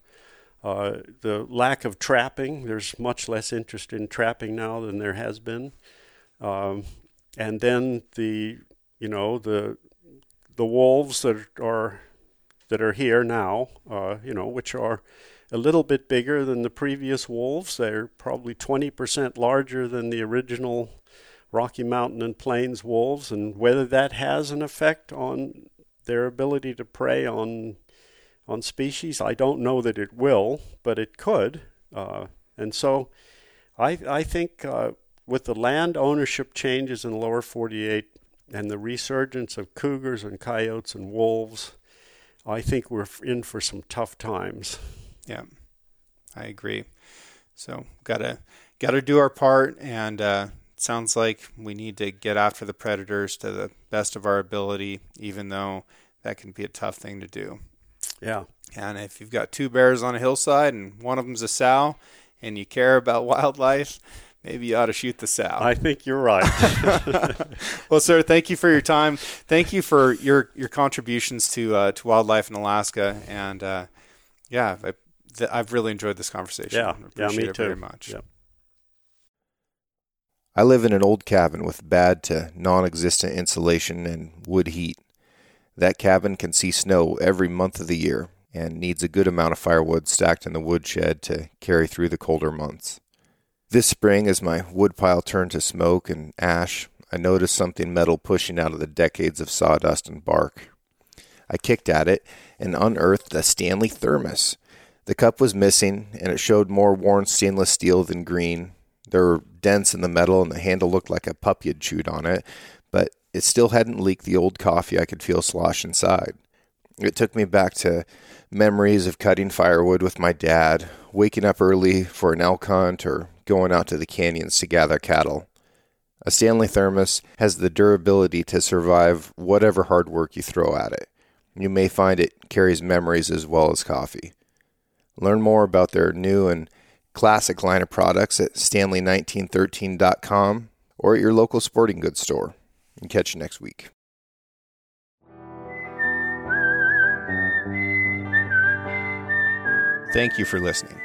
uh, the lack of trapping, there's much less interest in trapping now than there has been, um, and then the, you know, the the wolves that are that are here now, uh, you know, which are a little bit bigger than the previous wolves. They're probably 20% larger than the original Rocky Mountain and Plains wolves, and whether that has an effect on their ability to prey on on species, I don't know that it will, but it could. Uh, and so, I I think uh, with the land ownership changes in lower 48 and the resurgence of cougars and coyotes and wolves, I think we're in for some tough times. Yeah, I agree. So gotta gotta do our part, and uh, it sounds like we need to get after the predators to the best of our ability, even though that can be a tough thing to do. Yeah. And if you've got two bears on a hillside and one of them's a sow, and you care about wildlife, maybe you ought to shoot the sow. I think you're right. well, sir, thank you for your time. Thank you for your your contributions to uh, to wildlife in Alaska, and uh, yeah, I, th- I've really enjoyed this conversation. Yeah, yeah, me it too. Very much. Yep. I live in an old cabin with bad to non existent insulation and wood heat. That cabin can see snow every month of the year and needs a good amount of firewood stacked in the woodshed to carry through the colder months. This spring, as my woodpile turned to smoke and ash, I noticed something metal pushing out of the decades of sawdust and bark. I kicked at it and unearthed a Stanley thermos. The cup was missing, and it showed more worn stainless steel than green. There were dents in the metal, and the handle looked like a puppy had chewed on it, it still hadn't leaked the old coffee I could feel slosh inside. It took me back to memories of cutting firewood with my dad, waking up early for an elk hunt, or going out to the canyons to gather cattle. A Stanley thermos has the durability to survive whatever hard work you throw at it. You may find it carries memories as well as coffee. Learn more about their new and classic line of products at stanley1913.com or at your local sporting goods store. And catch you next week. Thank you for listening.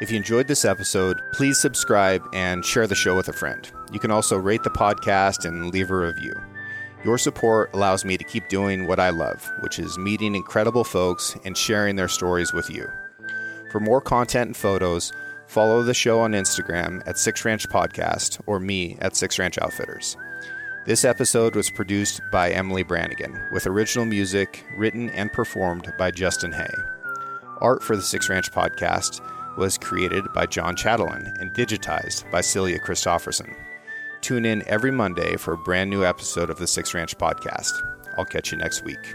If you enjoyed this episode, please subscribe and share the show with a friend. You can also rate the podcast and leave a review. Your support allows me to keep doing what I love, which is meeting incredible folks and sharing their stories with you. For more content and photos, follow the show on Instagram at Six Ranch Podcast or me at Six Ranch Outfitters. This episode was produced by Emily Brannigan, with original music written and performed by Justin Hay. Art for the Six Ranch Podcast was created by John Chatelain and digitized by Celia Christofferson. Tune in every Monday for a brand new episode of the Six Ranch Podcast. I'll catch you next week.